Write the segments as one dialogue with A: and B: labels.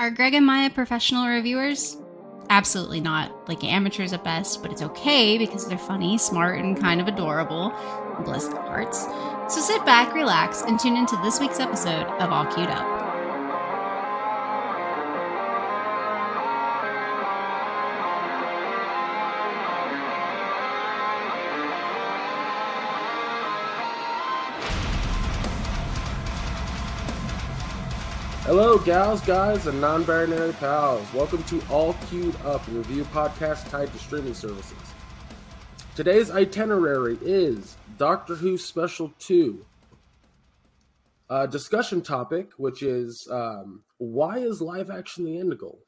A: Are Gregg and Maya professional reviewers? Absolutely not. Like amateurs at best, but it's okay because they're funny, smart, and kind of adorable. Bless their hearts. So sit back, relax, and tune into this week's episode of All Queued Up.
B: Hello, gals, guys, and non binary pals. Welcome to All Queued Up, a review podcast tied to streaming services. Today's itinerary is Doctor Who Special 2. A discussion topic, which is um, why is live action the end goal?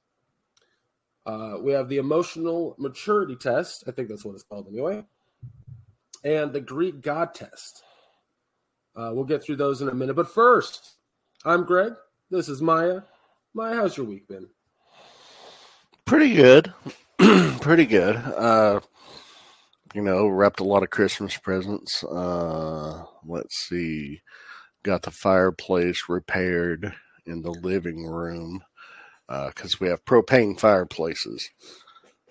B: Uh, we have the emotional maturity test. I think that's what it's called anyway. And the Greek God test. Uh, we'll get through those in a minute. But first, I'm Gregg. This is Maya. Maya, how's your week been?
C: Pretty good. Pretty good. Uh, you know, wrapped a lot of Christmas presents. Uh, let's see. Got the fireplace repaired in the living room because uh, we have propane fireplaces,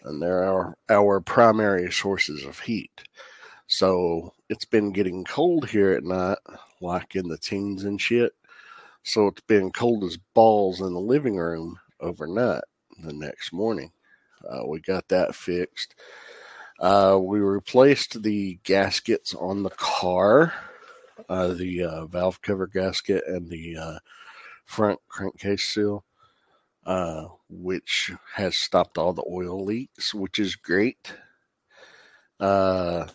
C: and they're our, our primary sources of heat. So it's been getting cold here at night, like in the teens and shit. So it's been cold as balls in the living room overnight the next morning. Uh, we got that fixed. Uh, we replaced the gaskets on the car, uh, the uh, valve cover gasket and the uh, front crankcase seal, uh, which has stopped all the oil leaks, which is great. but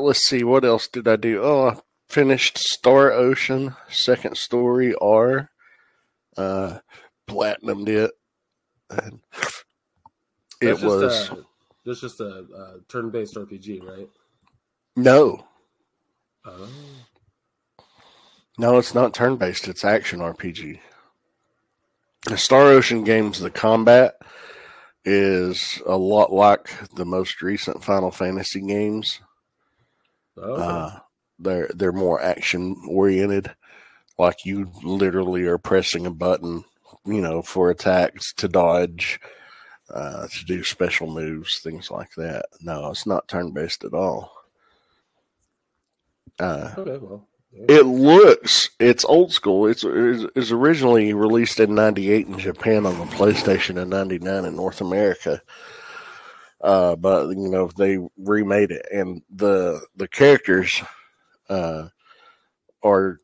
C: let's see, what else did I do? Oh, finished Star Ocean Second Story R. Uh, platinumed it. And it
B: That's
C: was.
B: Just a, that's just a, a turn-based RPG, right?
C: No,
B: Oh.
C: no, it's not turn based. It's action RPG. The Star Ocean games, the combat is a lot like the most recent Final Fantasy games.
B: Okay.
C: Uh, they're they're more action oriented. Like you literally are pressing a button, you know, for attacks to dodge, uh, to do special moves, things like that. No, it's not turn based at all. Uh,
B: okay, well.
C: it looks it's old school. It's it's originally released in '98 in Japan on the PlayStation and '99 in North America. Uh, but you know they remade it, and the the characters uh, are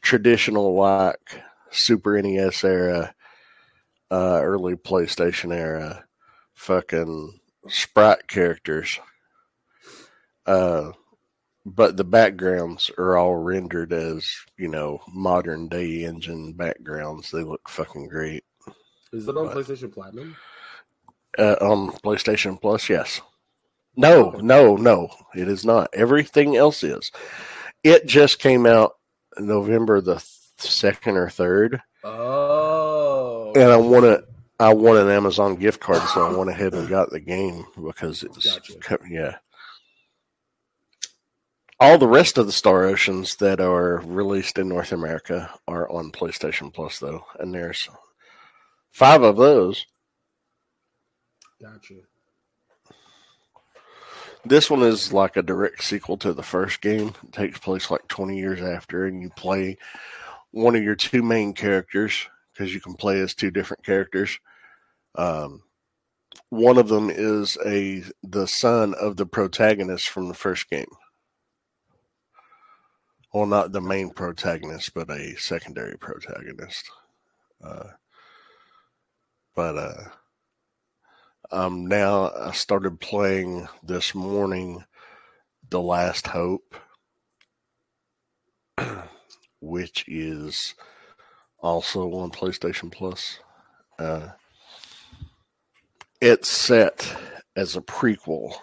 C: traditional like Super NES era, uh, early PlayStation era, fucking sprite characters. Uh, but the backgrounds are all rendered as you know modern day engine backgrounds. They look fucking great.
B: Is it on
C: but-
B: PlayStation Platinum?
C: Uh, on PlayStation Plus, yes. No, no, no, it is not. Everything else is. It just came out November the second or third,
B: Oh.
C: and I want to. I want an Amazon gift card, so I went ahead and got the game because it's
B: Gotcha.
C: yeah. All the rest of the Star Oceans that are released in North America are on PlayStation Plus, though, and there's five of those.
B: Gotcha.
C: This one is like a direct sequel to the first game. It takes place like 20 years after, and you play one of your two main characters because you can play as two different characters. Um, one of them is a the son of the protagonist from the first game. Well, not the main protagonist, but a secondary protagonist. Uh, but uh, um, now I started playing this morning The Last Hope, which is also on PlayStation Plus. Uh, it's set as a prequel.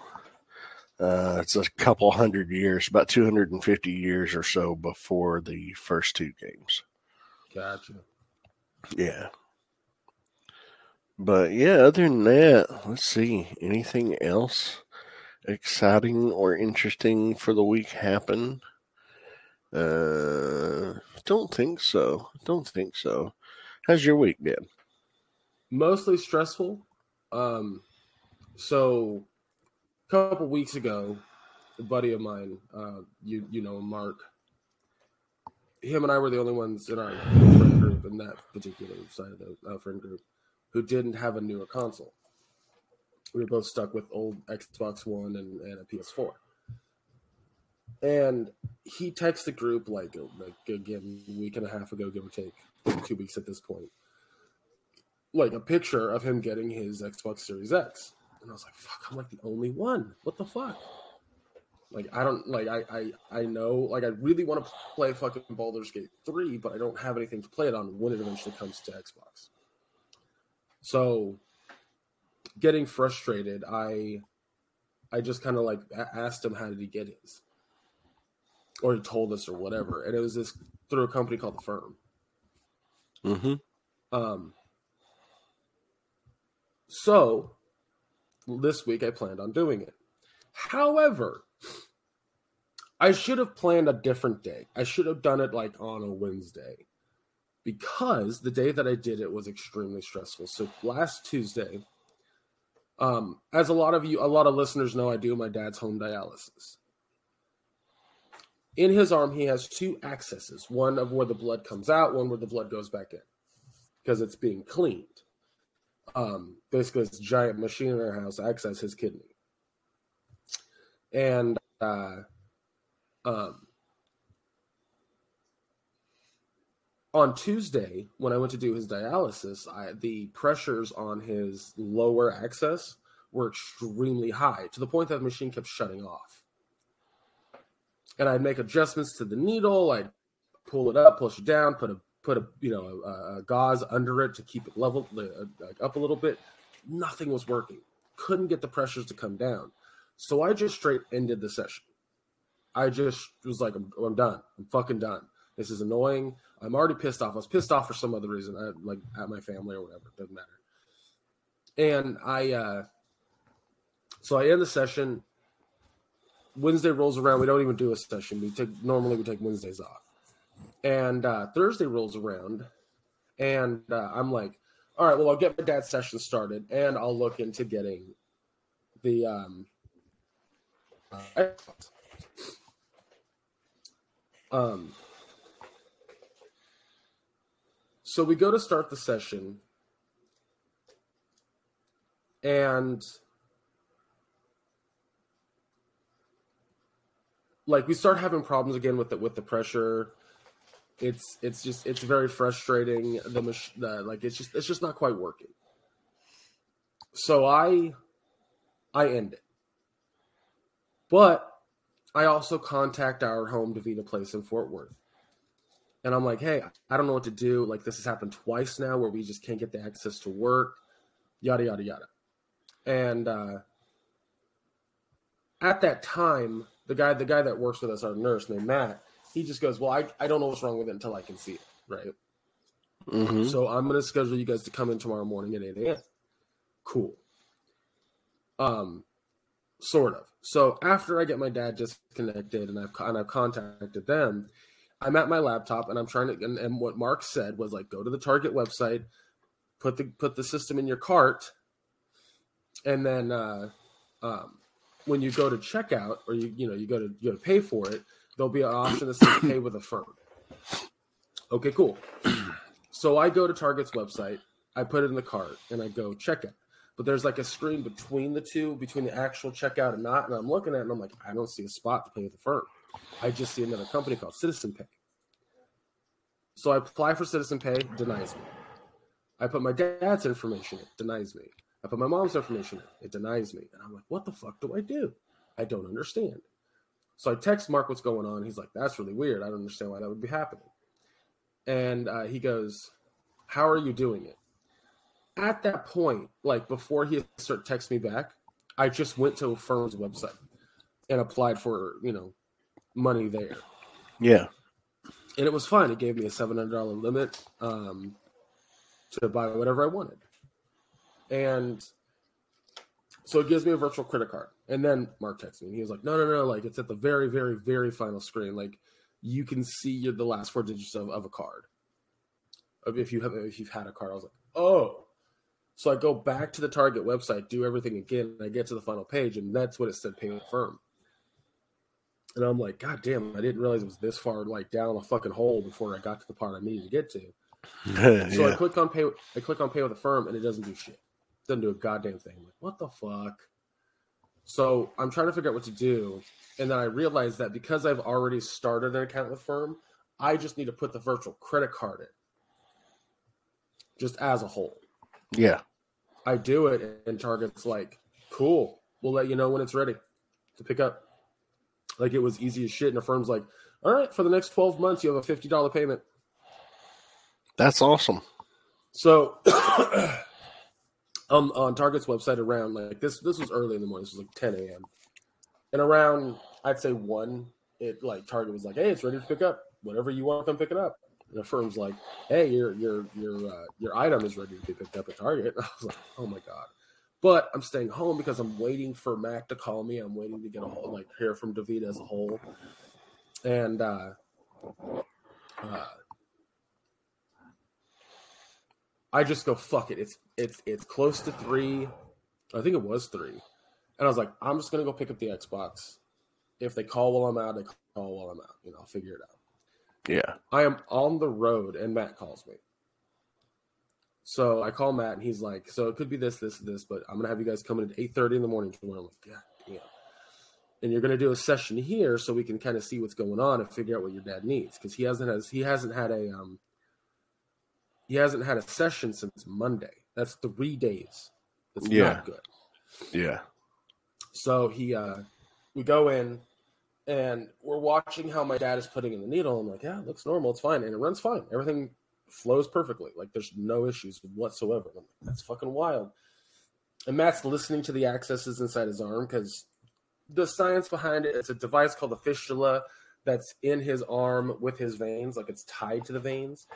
C: Uh, it's a couple hundred years, about 250 years or so before the first two games.
B: Gotcha.
C: Yeah. But yeah, other than that, let's see. Anything else exciting or interesting for the week happen? Uh, don't think so. Don't think so. How's your week been?
B: Mostly stressful. Um, so a couple weeks ago, a buddy of mine, uh, you you know Mark, him and I were the only ones in our friend group in that particular side of the uh, friend group who didn't have a newer console. We were both stuck with old Xbox One and, and a PS4. And he texted the group like like again a week and a half ago, give or take, two weeks at this point, like a picture of him getting his Xbox Series X. And I was like, fuck, I'm like the only one. What the fuck? Like I don't like I I I know like I really want to play fucking Baldur's Gate 3, but I don't have anything to play it on when it eventually comes to Xbox. So getting frustrated, I I just kind of like asked him how did he get his, or he told us or whatever, and it was this through a company called the Firm.
C: Mm-hmm.
B: Um. So this week I planned on doing it. However, I should have planned a different day. I should have done it like on a Wednesday because the day that I did it was extremely stressful. So last Tuesday, um, as a lot of you, a lot of listeners know, I do my dad's home dialysis. In his arm, he has two accesses one of where the blood comes out, one where the blood goes back in because it's being cleaned. Um, basically, this giant machine in our house access his kidney. And uh, um, on Tuesday, when I went to do his dialysis, I, the pressures on his lower access were extremely high to the point that the machine kept shutting off. And I'd make adjustments to the needle. I'd pull it up, push it down, put a put a you know a, a gauze under it to keep it level uh, like up a little bit. Nothing was working. Couldn't get the pressures to come down. So I just straight ended the session. I just was like, I'm, I'm done. I'm fucking done. This is annoying. I'm already pissed off. I was pissed off for some other reason, I, like at my family or whatever. It doesn't matter. And I, uh, so I end the session. Wednesday rolls around. We don't even do a session. We take normally we take Wednesdays off. And uh, Thursday rolls around, and uh, I'm like, all right, well, I'll get my dad's session started, and I'll look into getting the um, uh, um, so we go to start the session, and like we start having problems again with the with the pressure. It's it's just it's very frustrating. The, mach- the like it's just it's just not quite working. So I I end it, but I also contact our home DaVita place in Fort Worth. And I'm like, hey, I don't know what to do. Like, this has happened twice now where we just can't get the access to work, yada, yada, yada. And uh, at that time, the guy, the guy that works with us, our nurse named Matt, he just goes, well, I, I don't know what's wrong with it until I can see it. Right.
C: Mm-hmm.
B: So I'm going to schedule you guys to come in tomorrow morning at 8 a.m. Cool. Um, sort of. So after I get my dad disconnected and I've and I've contacted them, I'm at my laptop and I'm trying to and, and what Mark said was like go to the Target website, put the put the system in your cart, and then uh, um, when you go to checkout or you you know you go to you go to pay for it, there'll be an option that says pay with Affirm. Okay, cool. So I go to Target's website, I put it in the cart, and I go checkout but there's like a screen between the two, between the actual checkout and not. And I'm looking at it and I'm like, I don't see a spot to pay with the firm. I just see another company called Citizen Pay. So I apply for Citizen Pay, denies me. I put my dad's information in, denies me. I put my mom's information in, it denies me. And I'm like, what the fuck do I do? I don't understand. So I text Mark what's going on. He's like, that's really weird. I don't understand why that would be happening. And uh, he goes, how are you doing it? at that point, like before he started text me back, I just went to Affirm's website and applied for, you know, money there.
C: Yeah.
B: And it was fine. It gave me a seven hundred dollar limit um, to buy whatever I wanted. And so it gives me a virtual credit card. And then Mark texts me and he was like, No, no, no, like it's at the very, very, very final screen. Like you can see the last four digits of, of a card. if you have if you've had a card. I was like, oh. So I go back to the Target website, do everything again, and I get to the final page, and that's what it said payment firm. And I'm like, God damn, I didn't realize it was this far like down a fucking hole before I got to the part I needed to get to. So I click on pay I click on pay with Affirm and it doesn't do shit. Doesn't do a goddamn thing. I'm like, what the fuck? So I'm trying to figure out what to do. And then I realized that because I've already started an account with firm, I just need to put the virtual credit card in. Just as a whole.
C: Yeah.
B: I do it and Target's like, cool. We'll let you know when it's ready to pick up. Like it was easy as shit. And the firm's like, all right, for the next 12 months, you have a $50 payment.
C: That's awesome.
B: So um, on Target's website around like this this was early in the morning, this was like 10 a.m. And around I'd say one, it like Target was like, Hey, it's ready to pick up. Whatever you want, come pick it up. And the firm's like, Hey, your your your uh, your item is ready to be picked up at Target. I was like, Oh my god. But I'm staying home because I'm waiting for Matt to call me. I'm waiting to get a whole like hear from DaVita as a whole. And uh uh I just go fuck it. It's it's it's close to three. I think it was three, and I was like, I'm just gonna go pick up the Xbox. If they call while I'm out, they call while I'm out. You know, I'll figure it out.
C: Yeah.
B: I am on the road, and Matt calls me. So I call Matt, and he's like, "So it could be this, this, this, but I'm gonna have you guys come in at 8:30 in the morning tomorrow." I'm like, "God damn!" And you're gonna do a session here so we can kind of see what's going on and figure out what your dad needs because he hasn't has he hasn't had a um he hasn't had a session since Monday. That's three days. That's
C: Yeah.
B: not good.
C: Yeah.
B: So he uh we go in and we're watching how my dad is putting in the needle. I'm like, yeah, it looks normal, it's fine. And it runs fine. Everything flows perfectly. Like there's no issues whatsoever. I'm like, That's fucking wild. And Matt's listening to the accesses inside his arm because the science behind it, it's a device called the fistula that's in his arm with his veins, like it's tied to the veins.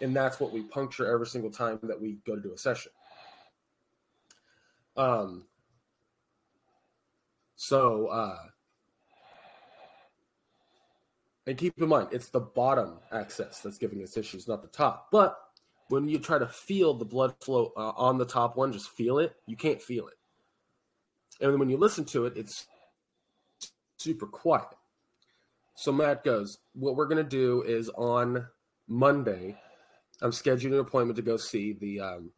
B: And that's what we puncture every single time that we go to do a session. Um so uh and keep in mind it's the bottom access that's giving us issues, not the top. But when you try to feel the blood flow uh, on the top one, just feel it, you can't feel it. And then when you listen to it, it's super quiet. So Matt goes, What we're going to do is on Monday, I'm scheduling an appointment to go see the um,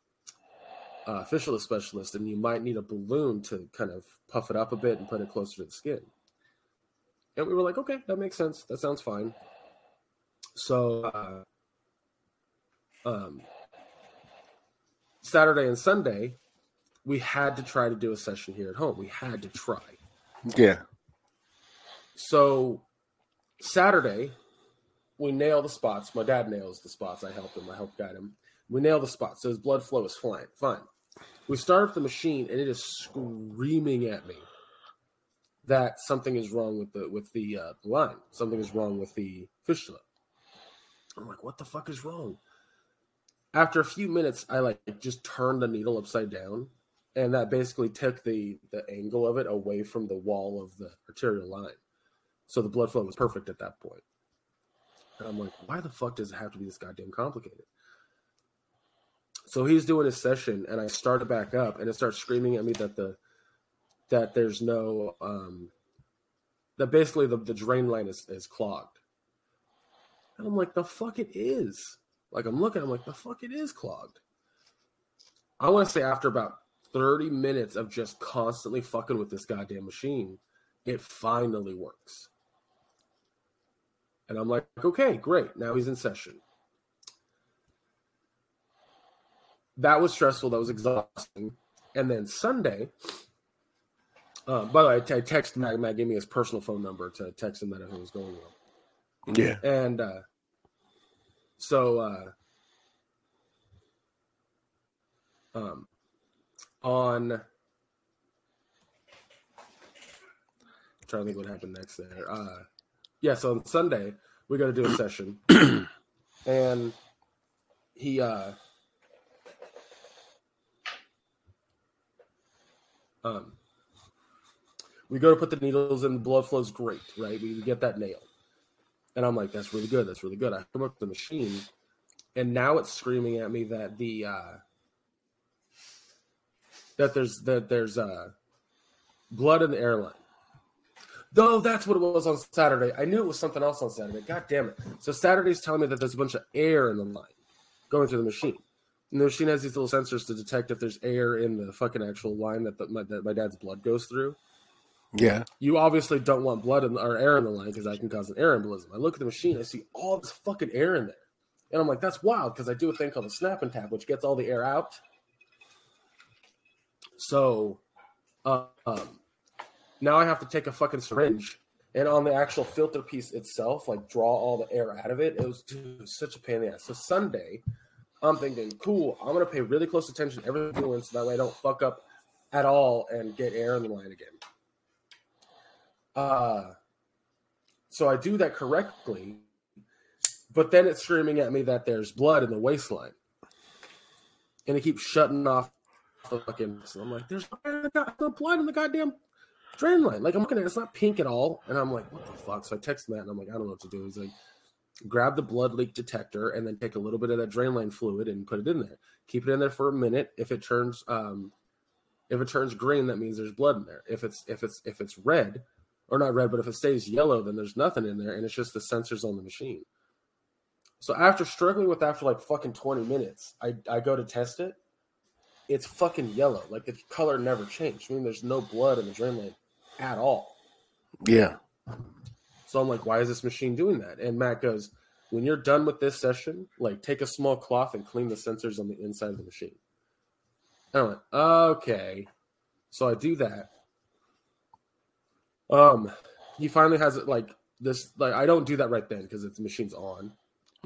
B: uh, specialist, and you might need a balloon to kind of puff it up a bit and put it closer to the skin. And we were like, Okay, that makes sense. That sounds fine. So, uh, um, Saturday and Sunday, we had to try to do a session here at home. We had to try.
C: Yeah.
B: So Saturday, we nail the spots. My dad nails the spots. I helped him. I helped guide him. We nail the spots. So his blood flow is fine. Fine. We start up the machine and it is screaming at me that something is wrong with the with the uh, line. Something is wrong with the fistula. I'm like, what the fuck is wrong? After a few minutes, I like just turned the needle upside down, and that basically took the the angle of it away from the wall of the arterial line. So the blood flow was perfect at that point. And I'm like, why the fuck does it have to be this goddamn complicated? So he's doing his session, and I start it back up, and it starts screaming at me that the that there's no um that basically the, the drain line is, is clogged. And I'm like, the fuck it is. Like I'm looking, I'm like, the fuck it is clogged. I want to say after about 30 minutes of just constantly fucking with this goddamn machine, it finally works. And I'm like, okay, great. Now he's in session. That was stressful. That was exhausting. And then Sunday, uh, by the way, I, t- I texted Matt. Matt gave me his personal phone number to text him that everything was going well.
C: Yeah.
B: And uh, so uh, um, on I'm trying to think what happened next there. Uh, yeah, so on Sunday we got to do a session, and he uh, um, we go to put the needles in, the blood flow's great, right? We, get that nailed. And I'm like, that's really good. That's really good. I come up to the machine and now it's screaming at me that the uh, that there's that there's uh, blood in the airline. Though that's what it was on Saturday. I knew it was something else on Saturday. God damn it! So Saturday's telling me that there's a bunch of air in the line going through the machine. And the machine has these little sensors to detect if there's air in the fucking actual line that, the, my, that my dad's blood goes through.
C: Yeah.
B: You obviously don't want blood in, or air in the line because that can cause an air embolism. I look at the machine, I see all this fucking air in there. And I'm like, that's wild because I do a thing called a snap and tap, which gets all the air out. So uh, um, now I have to take a fucking syringe and on the actual filter piece itself, like draw all the air out of it. It was, dude, it was such a pain in the ass. So Sunday, I'm thinking, cool, I'm gonna pay really close attention to everything so that way I don't fuck up at all and get air in the line again. Uh so I do that correctly, but then it's screaming at me that there's blood in the waste line. And it keeps shutting off the fucking so I'm like, there's blood in the goddamn drain line. Like I'm looking at it, it's not pink at all. And I'm like, what the fuck? So I text Matt and I'm like, I don't know what to do. He's like, grab the blood leak detector and then take a little bit of that drain line fluid and put it in there. Keep it in there for a minute. If it turns um if it turns green, that means there's blood in there. If it's if it's if it's red, or not red, but if it stays yellow, then there's nothing in there, and it's just the sensors on the machine. So after struggling with that for like fucking 20 minutes, I, I go to test it. It's fucking yellow. Like the color never changed. I mean, there's no blood in the drain line at all.
C: Yeah.
B: So I'm like, why is this machine doing that? And Matt goes, when you're done with this session, like take a small cloth and clean the sensors on the inside of the machine. And I went, okay. So I do that. Um, he finally has it like this. Like I don't do that right then because it's the machine's on.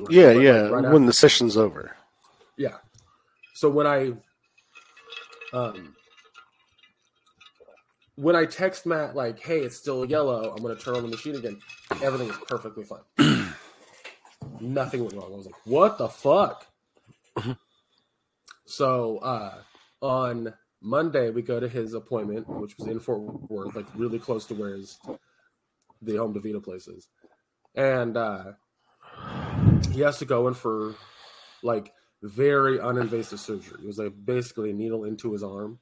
C: Yeah,
B: But,
C: yeah.
B: like, right
C: when
B: after-
C: the session's over.
B: yeah. So when I um when I text Matt like, "Hey, it's still yellow. I'm to turn on the machine again." Everything is perfectly fine. Nothing went wrong. I was like, "What the fuck?" so uh on Monday we go to his appointment, which was in Fort Worth, like really close to where his the home DaVita place is, and uh he has to go in for like very uninvasive surgery. It was like basically a needle into his arm,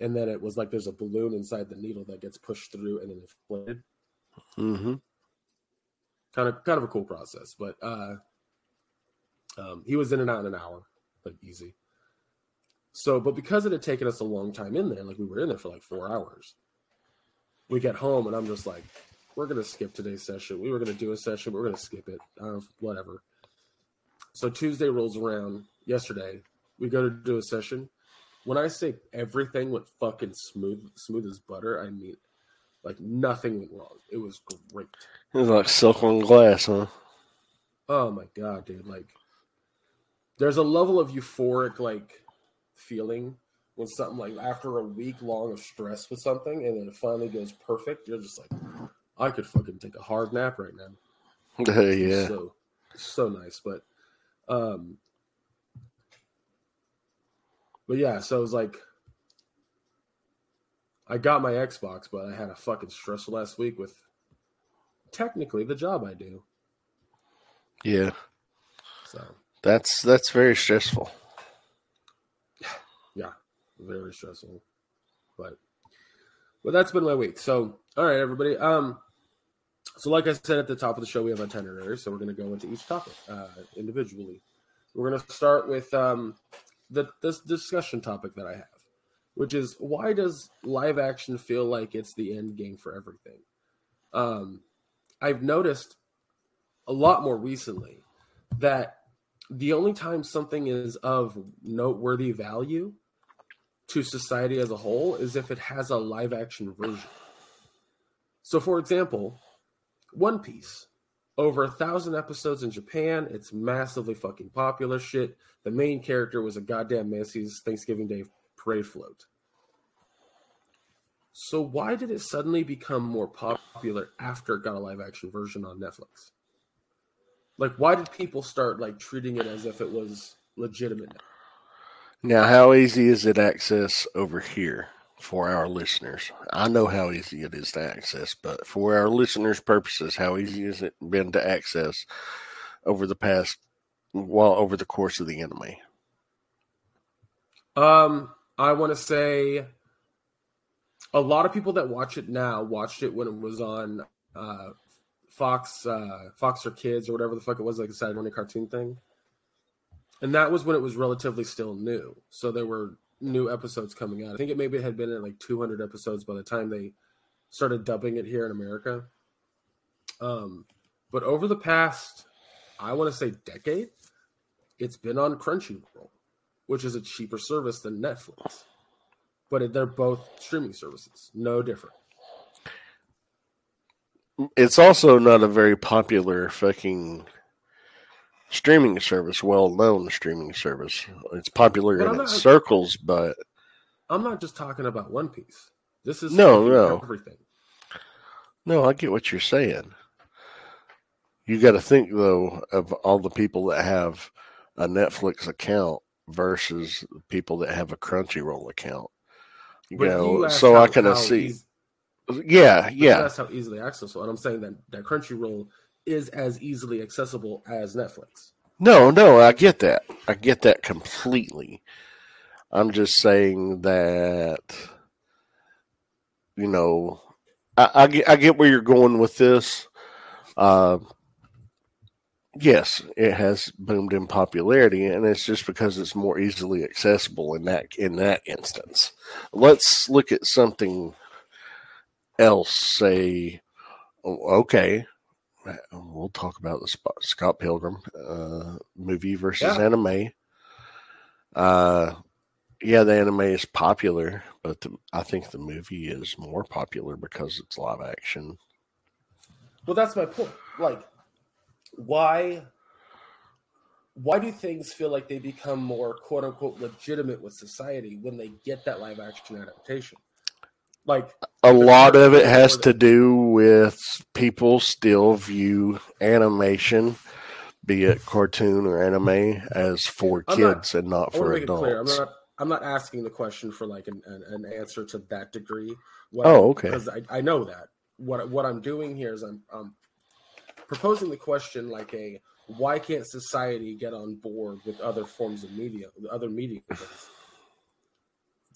B: and then it was like there's a balloon inside the needle that gets pushed through and then inflated.
C: Mm-hmm.
B: Kind of kind of a cool process, but uh, um, he was in and out in an hour, like easy. So, but because it had taken us a long time in there, like we were in there for like four hours, we get home and I'm just like, we're gonna skip today's session. We were gonna do a session, but we're gonna skip it. I whatever. So Tuesday rolls around. Yesterday, we go to do a session. When I say everything went fucking smooth, smooth as butter, I mean, like nothing went wrong. It was great.
C: It was like silk on glass, huh?
B: Oh my god, dude! Like, there's a level of euphoric like feeling when something like after a week long of stress with something, and then it finally goes perfect. You're just like, I could fucking take a hard nap right now.
C: yeah.
B: so so nice. But, um, but yeah, so it was like. I got my Xbox, but I had a fucking stressful last week with technically the job I do.
C: Yeah.
B: So
C: That's that's very stressful.
B: Very stressful. But but that's been my week. So all right, everybody. Um, so like I said at the top of the show, we have itinerary, so we're going to go into each topic uh, individually. We're going to start with um, the this discussion topic that I have, which is why does live action feel like it's the end game for everything? Um, I've noticed a lot more recently that the only time something is of noteworthy value to society as a whole is if it has a live action version. So, for example, One Piece, over a thousand episodes in Japan. It's massively fucking popular shit. The main character was a goddamn Macy's Thanksgiving Day parade float. So, why did it suddenly become more popular after it got a live action version on Netflix? Like, why did people start like treating it as if it was legitimate?
C: Now, how easy is it access over here for our listeners? I know how easy it is to access, but for our listeners' purposes, how easy has it been to access over the past well over the course of the anime?
B: Um, I want to say a lot of people that watch it now watched it when it was on uh, Fox, uh, Fox for Kids or whatever the fuck it was, like a Saturday morning cartoon thing. And that was when it was relatively still new. So there were new episodes coming out. I think it maybe had been at like 200 episodes by the time they started dubbing it here in America. Um, but over the past, I want to say decade, it's been on Crunchyroll, which is a cheaper service than Netflix. But they're both streaming services, no different.
C: It's also not a very popular fucking streaming service, well known streaming service. It's popular
B: But
C: in
B: I'm
C: its circles, but
B: I'm not just talking about One Piece. This is
C: No, no.
B: everything.
C: no, I get what you're saying. You got to think though of all the people that have a Netflix account versus people that have a Crunchyroll account. You
B: But
C: know,
B: you
C: so
B: how-
C: I kind of see.
B: eas-
C: yeah, yeah.
B: That's how easily accessible. And I'm saying that, that Crunchyroll is as easily accessible as Netflix.
C: No, no, I get that. I get that completely. I'm just saying that, you know, I, I get I get where you're going with this. Uh, yes, it has boomed in popularity, and it's just because it's more easily accessible in that in that instance. Let's look at something else. Say, oh, okay, we'll talk about the Scott Pilgrim uh, movie versus
B: Yeah.
C: anime. Uh, yeah, the anime is popular, but the, I think the movie is more popular because it's live action.
B: Well, that's my point. Like, why? Why do things feel like they become more "quote unquote" legitimate with society when they get that live action adaptation? Like,
C: A lot of it has to do with people still view animation, be it cartoon or anime, as for
B: I'm not-
C: kids and not
B: I want to
C: for
B: clear. I'm
C: adults.
B: not. I'm not asking the question for like an, an, an answer to that degree. What
C: Oh, okay.
B: Because I, I know that. What what I'm doing here is I'm, I'm proposing the question like a why can't society get on board with other forms of media, other media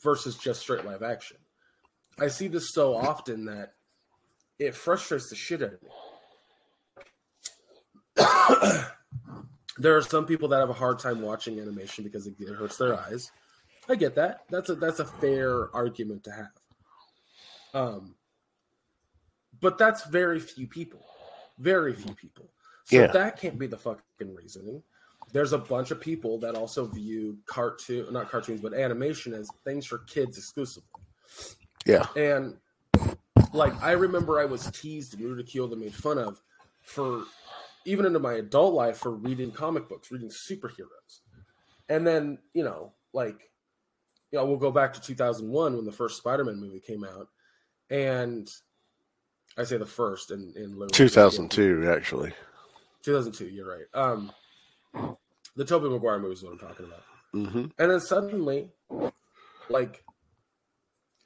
B: versus just straight live action. I see this so often that it frustrates the shit out of me. there are some people that have a hard time watching animation because it hurts their eyes. I get that. That's a that's a fair argument to have. Um, but that's very few people. Very few people. So
C: Yeah.
B: that can't be the fucking reasoning. There's a bunch of people that also view cartoon, not cartoons, but animation as things for kids exclusively.
C: Yeah.
B: And like I remember I was teased and ridiculed and made fun of for even into my adult life for reading comic books, reading superheroes. And then, you know, like you know, we'll go back to 2001 when the first Spider-Man movie came out. And I say the first in in literally
C: 2002, actually.
B: 2002, you're right. Um the Tobey Maguire movie is what I'm talking about.
C: Mm-hmm.
B: And then suddenly, like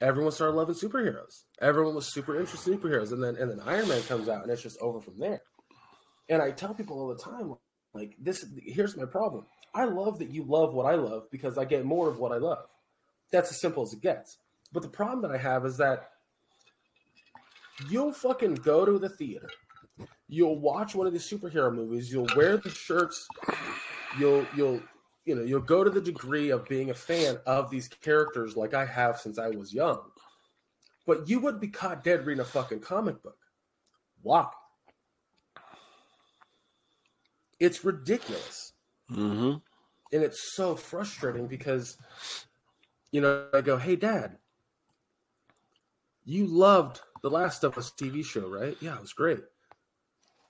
B: everyone started loving superheroes. Everyone was super interested in superheroes. And then and then Iron Man comes out and it's just over from there. And I tell people all the time, like, this here's my problem. I love that you love what I love because I get more of what I love. That's as simple as it gets. But the problem that I have is that you'll fucking go to the theater. You'll watch one of these superhero movies, you'll wear the shirts, you'll you'll you know you'll go to the degree of being a fan of these characters like I have since I was young. But you would be caught dead reading a fucking comic book. Why? It's ridiculous.
C: hmm
B: And it's so frustrating because you know, I go, "Hey dad, you loved the Last of Us TV show, right? Yeah, it was great.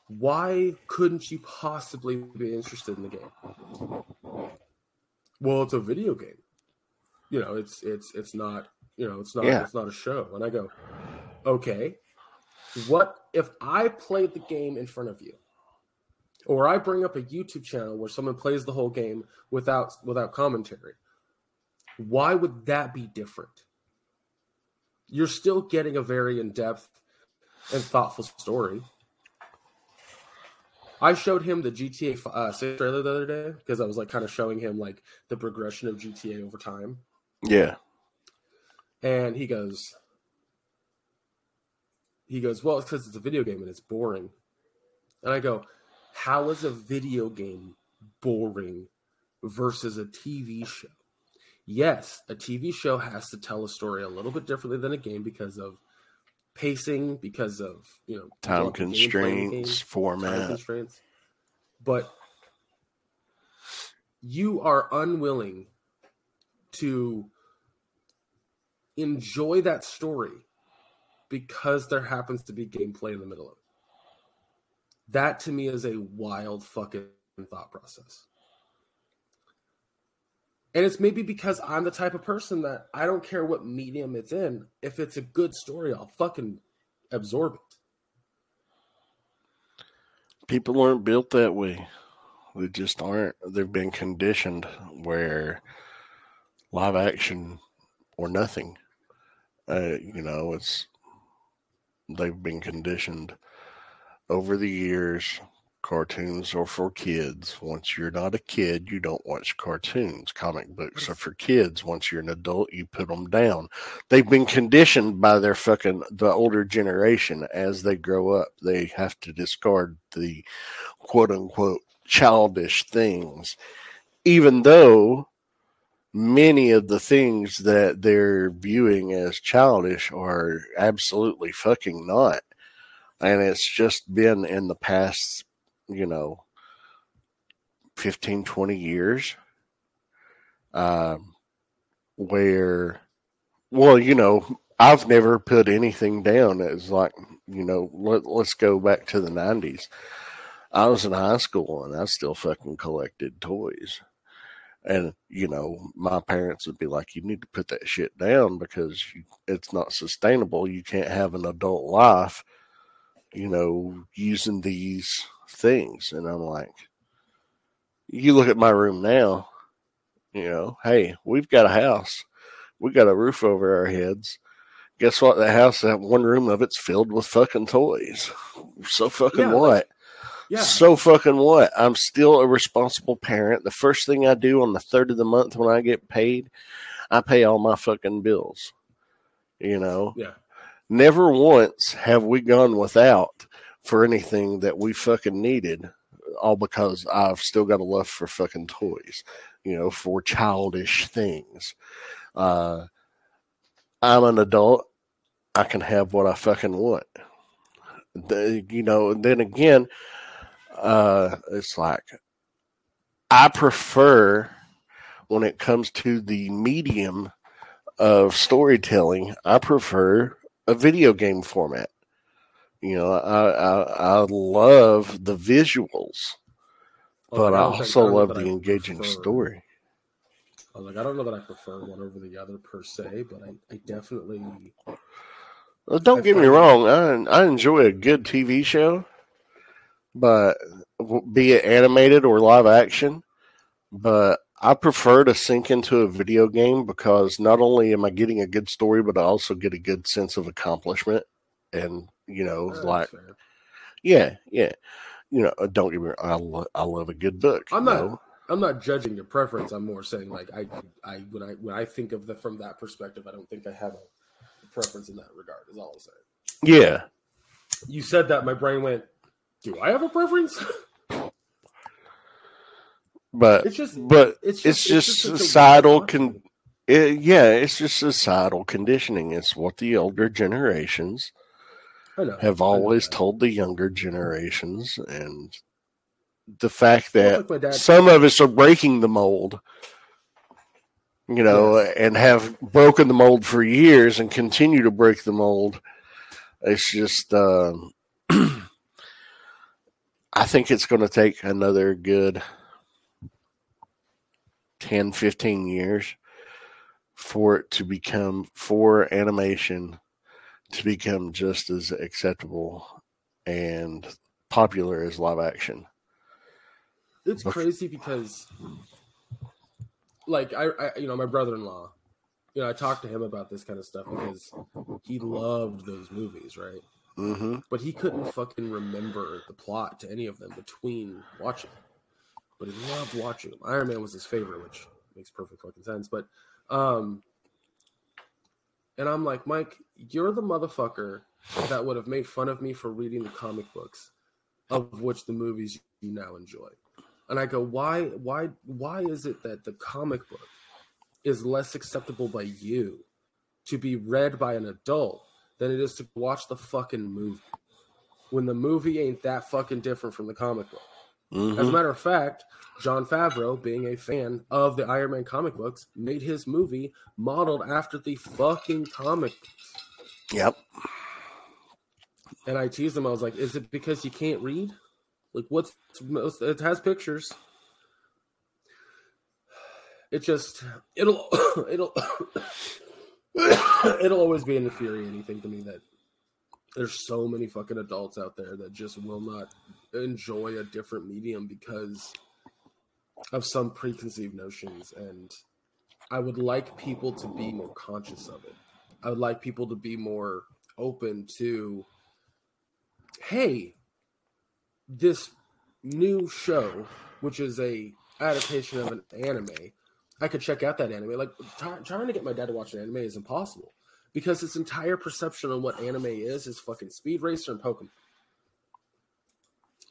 B: Why couldn't you possibly be interested in the game? Well, it's a video game. You know, it's it's it's not, you know, it's not
C: Yeah.
B: it's not a show. And I go, "Okay. What if I played the game in front of you? Or I bring up a YouTube channel where someone plays the whole game without without commentary? Why would that be different? You're still getting a very in-depth and thoughtful story. I showed him the GTA uh, 6 trailer the other day because I was like kind of showing him like the progression of GTA over time.
C: Yeah.
B: And he goes, he goes, well, it's because it's a video game and it's boring. And I go, how is a video game boring versus a TV show? Yes, a TV show has to tell a story a little bit differently than a game because of pacing, because of you know
C: Time
B: what the gameplay in the game,
C: constraints,
B: time
C: format.
B: constraints. But you are unwilling to enjoy that story because there happens to be gameplay in the middle of it. That to me is a wild fucking thought process. And it's maybe because I'm the type of person that I don't care what medium it's in. If it's a good story, I'll fucking absorb it.
C: People aren't built that way. They just aren't. They've been conditioned where live action or nothing. Uh, you know, it's they've been conditioned over the years. Cartoons are for kids. Once you're not a kid, you don't watch cartoons. Comic books are for kids. Once you're an adult, you put them down. They've been conditioned by their fucking the older generation as they grow up. They have to discard the quote unquote childish things, even though many of the things that they're viewing as childish are absolutely fucking not. And it's just been in the past, you know, 15, 20 years, um, where, well, you know, I've never put anything down as like, you know, let, let's go back to the 90s. I was in high school and I still fucking collected toys. And, you know, my parents would be like, you need to put that shit down because it's not sustainable. You can't have an adult life, you know, using these things. And I'm like, you look at my room now, you know, hey, we've got a house, we got a roof over our heads. Guess what? The house, that one room of it's filled with fucking toys. So fucking
B: Yeah,
C: what?
B: Yeah.
C: So fucking what? I'm still a responsible parent. The first thing I do on the third of the month when I get paid, I pay all my fucking bills. You know,
B: yeah.
C: never once have we gone without for anything that we fucking needed, all because I've still got a love for fucking toys, you know, for childish things. Uh, I'm an adult. I can have what I fucking want. The, you know, and then again, uh, it's like I prefer when it comes to the medium of storytelling, I prefer a video game format. You know, I I, I love the visuals, oh, but I
B: don't
C: also
B: don't know
C: love the
B: I
C: engaging
B: prefer-
C: story.
B: I was like, I don't know that I prefer one over the other per se, but I, I definitely
C: Well, don't
B: I
C: get me wrong. I I enjoy a good TV show, but be it animated or live action, but I prefer to sink into a video game because not only am I getting a good story, but I also get a good sense of accomplishment. And you know, oh,
B: that's
C: like yeah, yeah, you know, uh, don't get me wrong. I lo- I love a good book.
B: I'm not
C: know?
B: I'm not judging your preference. I'm more saying like I I when I when I think of the from that perspective, I don't think I have a preference in that regard. Is all I'm saying.
C: Yeah,
B: You said that, my brain went. Do I have a preference?
C: but
B: It's just
C: but
B: it's
C: it's
B: just,
C: just
B: a
C: societal con- it, yeah, it's just societal conditioning. It's what the older generations have always told the younger generations, and the fact that
B: like
C: some of us are breaking the mold, you know, and have broken the mold for years and continue to break the mold. It's just, um, I think it's going to take another good 10, 15 years for it to become, for animation to become just as acceptable and popular as live action.
B: It's crazy because, like, I, I, you know, my brother-in-law, you know, I talked to him about this kind of stuff because he loved those movies, right?
C: Mm-hmm.
B: but he couldn't fucking remember the plot to any of them between watching. But he loved watching them. Iron Man was his favorite, which makes perfect fucking sense. But, um, and I'm like, Mike, you're the motherfucker that would have made fun of me for reading the comic books, of which the movies you now enjoy. And I go, why, why, why is it that the comic book is less acceptable by you to be read by an adult than it is to watch the fucking movie? When the movie ain't that fucking different from the comic book. As a
C: Mm-hmm.
B: matter of fact, Jon Favreau, being a fan of the Iron Man comic books, made his movie modeled after the fucking comic.
C: Yep.
B: And I teased him. I was like, "Is it because you can't read? Like, what's most? It has pictures. It just it'll it'll it'll always be an infuriating thing to me that there's so many fucking adults out there that just will not enjoy a different medium because of some preconceived notions and I would like people to be more conscious of it. I would like people to be more open to hey, this new show, which is a adaptation of an anime, I could check out that anime. Like try, trying to get my dad to watch an anime is impossible because his entire perception on what anime is is fucking Speed Racer and Pokemon.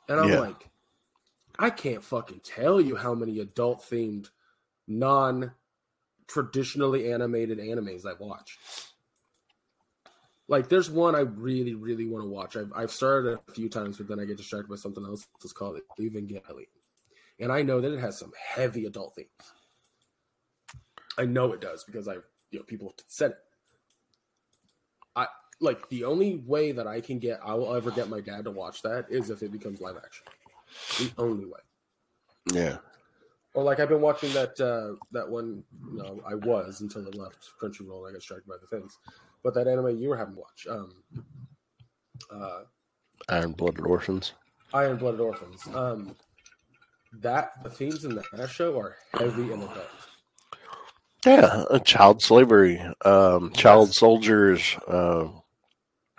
B: And I'm
C: Yeah.
B: like, I can't fucking tell you how many adult themed, non traditionally animated animes I've watched. Like, there's one I really, really want to watch. I've, I've started a few times, but then I get distracted by something else. It's called Evangelion. And I know that it has some heavy adult themes. I know it does because I've, you know, people have said it. I like the only way that I can get, I will ever get my dad to watch that is if it becomes live action. The only way.
C: Yeah.
B: Or like I've been watching that uh that one. No, I was until I left Crunchyroll and I got distracted by the things. But that anime you were having to watch, um, uh,
C: Iron Blooded Orphans.
B: Iron Blooded Orphans. Um, that the themes in that show are heavy and adult.
C: Yeah, uh, child slavery, um, child soldiers, uh,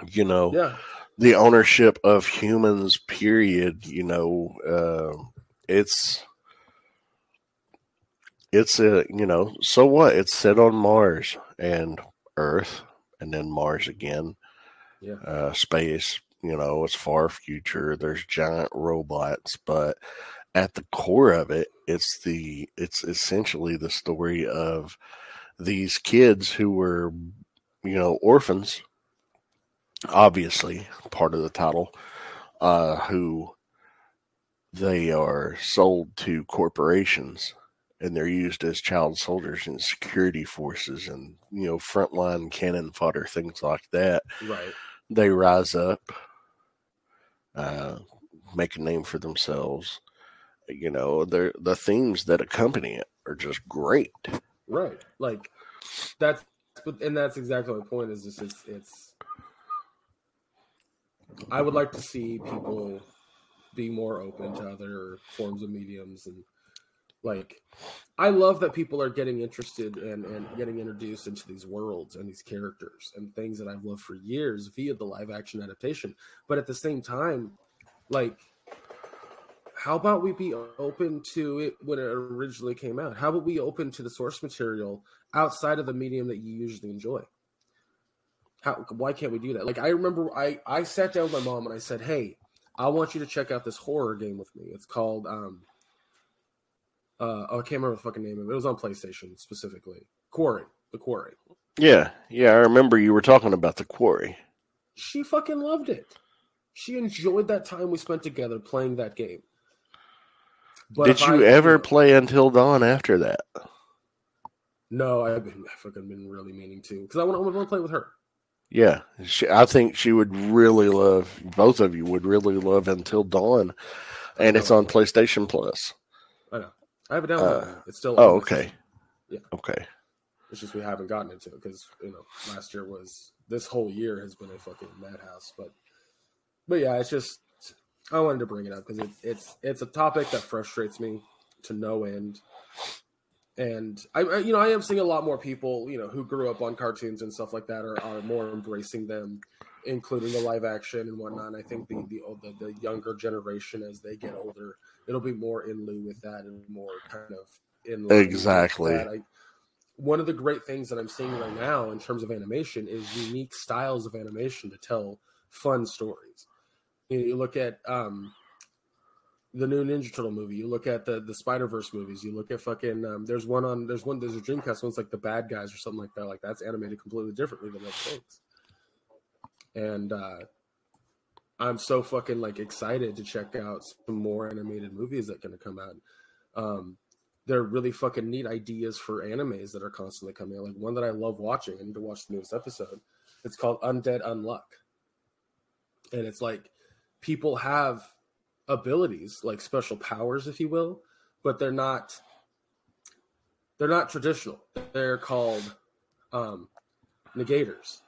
C: you know,
B: Yeah,
C: the ownership of humans. Period. You know, uh, it's it's a you know. So what? It's set on Mars and Earth, and then Mars again.
B: yeah,
C: uh, space. You know, it's far future. There's giant robots, but at the core of it, it's the it's essentially the story of these kids who were, you know, orphans. Obviously, part of the title, uh, who they are sold to corporations and they're used as child soldiers in security forces and you know frontline cannon fodder things like that
B: right.
C: they rise up, uh, make a name for themselves. You know, the the themes that accompany it are just great.
B: Right. Like that's but and that's exactly my point is just it's it's I would like to see people be more open to other forms of mediums and like I love that people are getting interested and, and getting introduced into these worlds and these characters and things that I've loved for years via the live action adaptation. But at the same time, like how about we be open to it when it originally came out? How about we open to the source material outside of the medium that you usually enjoy? How why can't we do that? Like I remember I I sat down with my mom and I said, "Hey, I want you to check out this horror game with me. It's called um uh oh, I can't remember the fucking name of it. It was on PlayStation specifically. Quarry, the Quarry.
C: Yeah, yeah, I remember you were talking about the quarry.
B: She fucking loved it. She enjoyed that time we spent together playing that game. But
C: Did you
B: I-
C: ever
B: know-
C: play Until Dawn after that?
B: No, I've been I've fucking been really meaning to because I want I want to play with her.
C: Yeah, she, I think she would really love. Both of you would really love Until Dawn, and it's on PlayStation Plus.
B: I know. I have it downloaded.
C: Uh,
B: it's still.
C: Oh, okay.
B: Yeah.
C: Okay.
B: It's just we haven't gotten into it because you know last year was this whole year has been a fucking madhouse. But but yeah, it's just I wanted to bring it up because it, it's it's a topic that frustrates me to no end. And I, I, you know, I am seeing a lot more people, you know, who grew up on cartoons and stuff like that, are, are more embracing them, including the live action and whatnot. And I think the, the the the younger generation, as they get older, it'll be more in lieu with that and more kind of in
C: Exactly.
B: I, one of the great things that I'm seeing right now in terms of animation is unique styles of animation to tell fun stories. You, know, you look at um, the new Ninja Turtle movie. You look at the the Spider Verse movies. You look at fucking. Um, there's one on. There's one. There's a Dreamcast one's like the Bad Guys or something like that. Like that's animated completely differently than other things. And uh, I'm so fucking like excited to check out some more animated movies that are gonna come out. Um, they're really fucking neat ideas for animes that are constantly coming out. Like one that I love watching. I need to watch the newest episode. It's called Undead Unluck, and it's like people have abilities like special powers if you will but they're not they're not traditional. They're called um negators.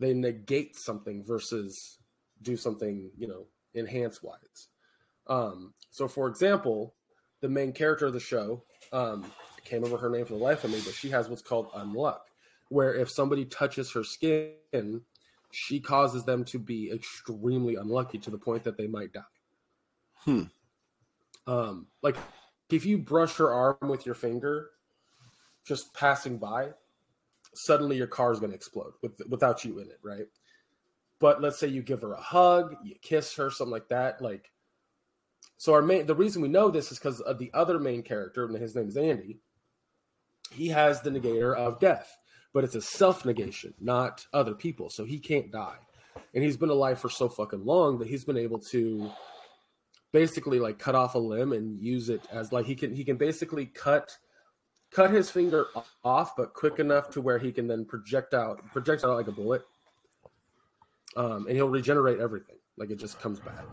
B: They negate something versus do something you know enhance wise um so for example the main character of the show um I can't remember her name for the life of me but she has what's called unluck where if somebody touches her skin she causes them to be extremely unlucky to the point that they might die
C: Hmm.
B: um, like if you brush her arm with your finger, just passing by, suddenly your car is going to explode with, without you in it, right? But let's say you give her a hug, you kiss her, something like that. Like, so our main the reason we know this is because of the other main character, and his name is Andy. He has the negator of death, but it's a self negation, not other people. So he can't die, and he's been alive for so fucking long that he's been able to basically like cut off a limb and use it as like he can he can basically cut cut his finger off but quick enough to where he can then project out project out like a bullet um and he'll regenerate everything. Like it just comes back.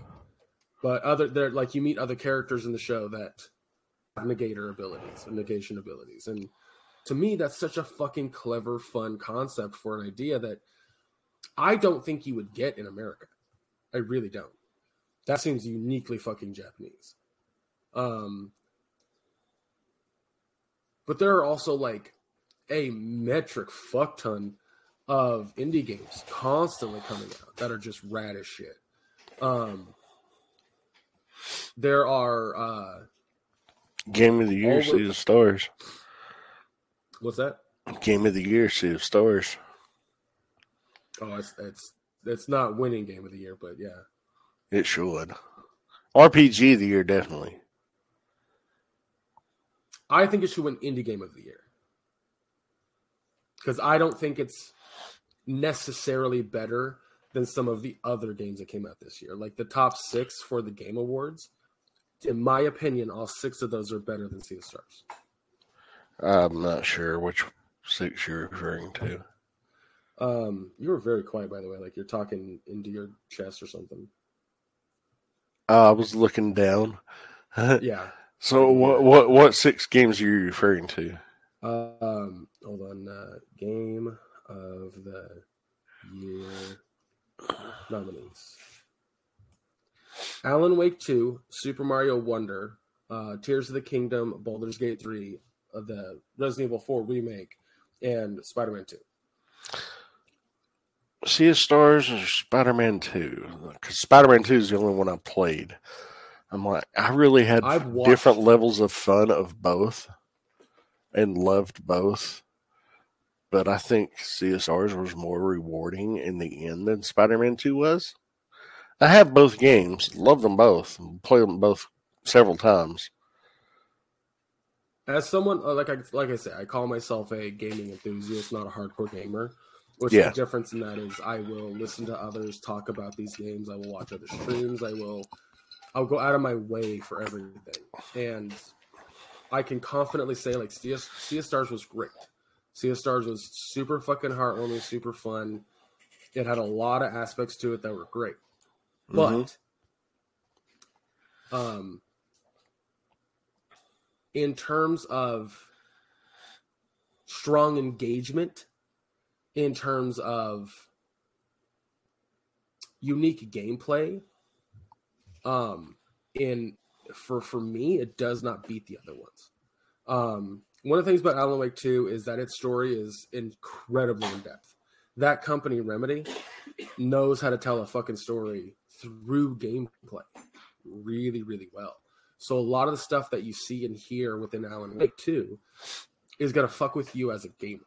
B: But other there like you meet other characters in the show that negator abilities negation abilities. And to me that's such a fucking clever fun concept for an idea that i don't think you would get in america. I really don't that seems uniquely fucking Japanese. Um, but there are also like a metric fuck ton of indie games constantly coming out that are just rad as shit. Um, there are uh,
C: Game of the year,
B: Over-
C: Sea of Stars.
B: what's that?
C: Game of the year, Sea of Stars.
B: Oh, it's it's it's not winning game of the year, but yeah.
C: It should. RPG of the year, definitely.
B: I think it should win indie game of the year because I don't think it's necessarily better than some of the other games that came out this year. Like the top six for the Game Awards, in my opinion, all six of those are better than Sea of Stars.
C: I'm not sure which six you're referring to.
B: Um, you were very quiet, by the way, like you're talking into your chest or something.
C: Uh, I was looking down.
B: Yeah.
C: so, what what what six games are you referring to?
B: Um, hold on. Uh, game of the year nominees: Alan Wake Two, Super Mario Wonder, uh, Tears of the Kingdom, Baldur's Gate Three, uh, the Resident Evil Four remake, and Spider Man Two.
C: Sea of Stars or Spider Man Two? Because Spider Man Two is the only one I played. I'm like, I really had
B: watched-
C: different levels of fun of both, and loved both. But I think Sea of Stars was more rewarding in the end than Spider Man Two was. I have both games, love them both, played them both several times.
B: As someone uh, like I like I said, I call myself a gaming enthusiast, not a hardcore gamer. Which
C: Yeah.
B: the difference in that is I will listen to others talk about these games. I will watch other streams. I will I'll go out of my way for everything. And I can confidently say like Sea of, Stars was great. Of Stars was super fucking heartwarming, super fun. It had a lot of aspects to it that were great. But um in terms of strong engagement, in terms of unique gameplay, um, in for for me, it does not beat the other ones. Um, one of the things about Alan Wake 2 is that its story is incredibly in depth. That company, Remedy, knows how to tell a fucking story through gameplay really, really well. So a lot of the stuff that you see and hear within Alan Wake 2 is gonna fuck with you as a gamer.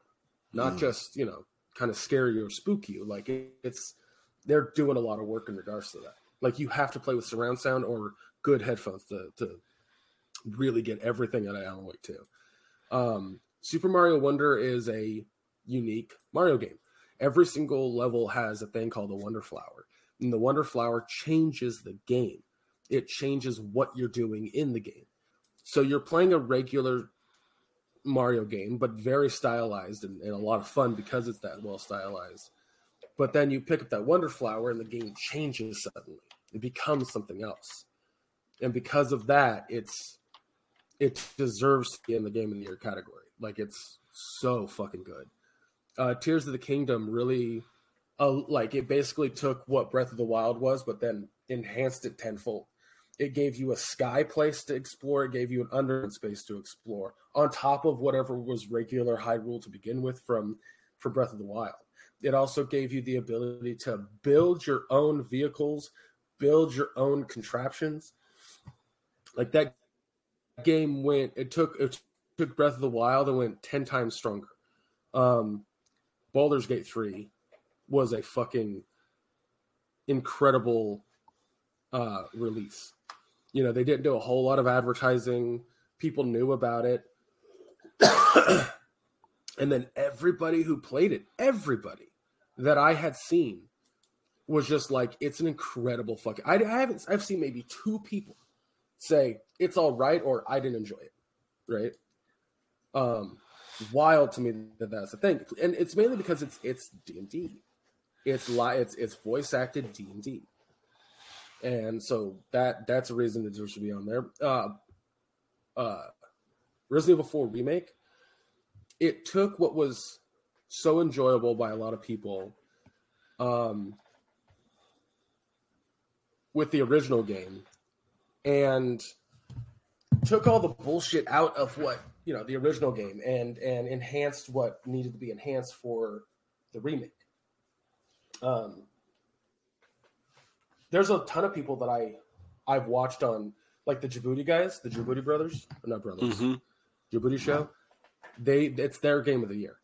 B: Not
C: Mm.
B: just, you know, kind of scare you or spook you. Like it, it's they're doing a lot of work in regards to that. Like you have to play with surround sound or good headphones to to really get everything out of Alan Wake 2. Um, Super Mario Wonder is a unique Mario game. Every single level has a thing called the Wonder Flower, and the Wonder Flower changes the game. It changes what you're doing in the game. So you're playing a regular Mario game, but very stylized and, and a lot of fun because it's that well stylized. But then you pick up that Wonder Flower, and the game changes suddenly. It becomes something else, and because of that, it's it deserves to be in the game of the year category. Like it's so fucking good. Uh, Tears of the Kingdom really, uh, like it basically took what Breath of the Wild was, but then enhanced it tenfold. It gave you a sky place to explore. It gave you an underground space to explore on top of whatever was regular Hyrule to begin with from for Breath of the Wild. It also gave you the ability to build your own vehicles, build your own contraptions. Like that game went. It took it took Breath of the Wild and went ten times stronger. Um, Baldur's Gate three was a fucking incredible uh, release. You know, they didn't do a whole lot of advertising. People knew about it. and then everybody who played it, everybody that I had seen was just like, it's an incredible fucking. I, I haven't, I've seen maybe two people say it's all right or I didn't enjoy it. Right. Um, wild to me that that's the thing. And it's mainly because it's, it's D and D. It's li- it's, it's voice acted D and so that that's a reason that it should be on there. Uh, uh, Resident Evil 4 remake. It took what was so enjoyable by a lot of people, um, with the original game, and took all the bullshit out of what you know the original game, and and enhanced what needed to be enhanced for the remake. Um, there's a ton of people that I I've watched on like the Djibouti guys, the Djibouti brothers, not brothers,
C: Mhm.
B: Djibouti show. They it's their game of the year.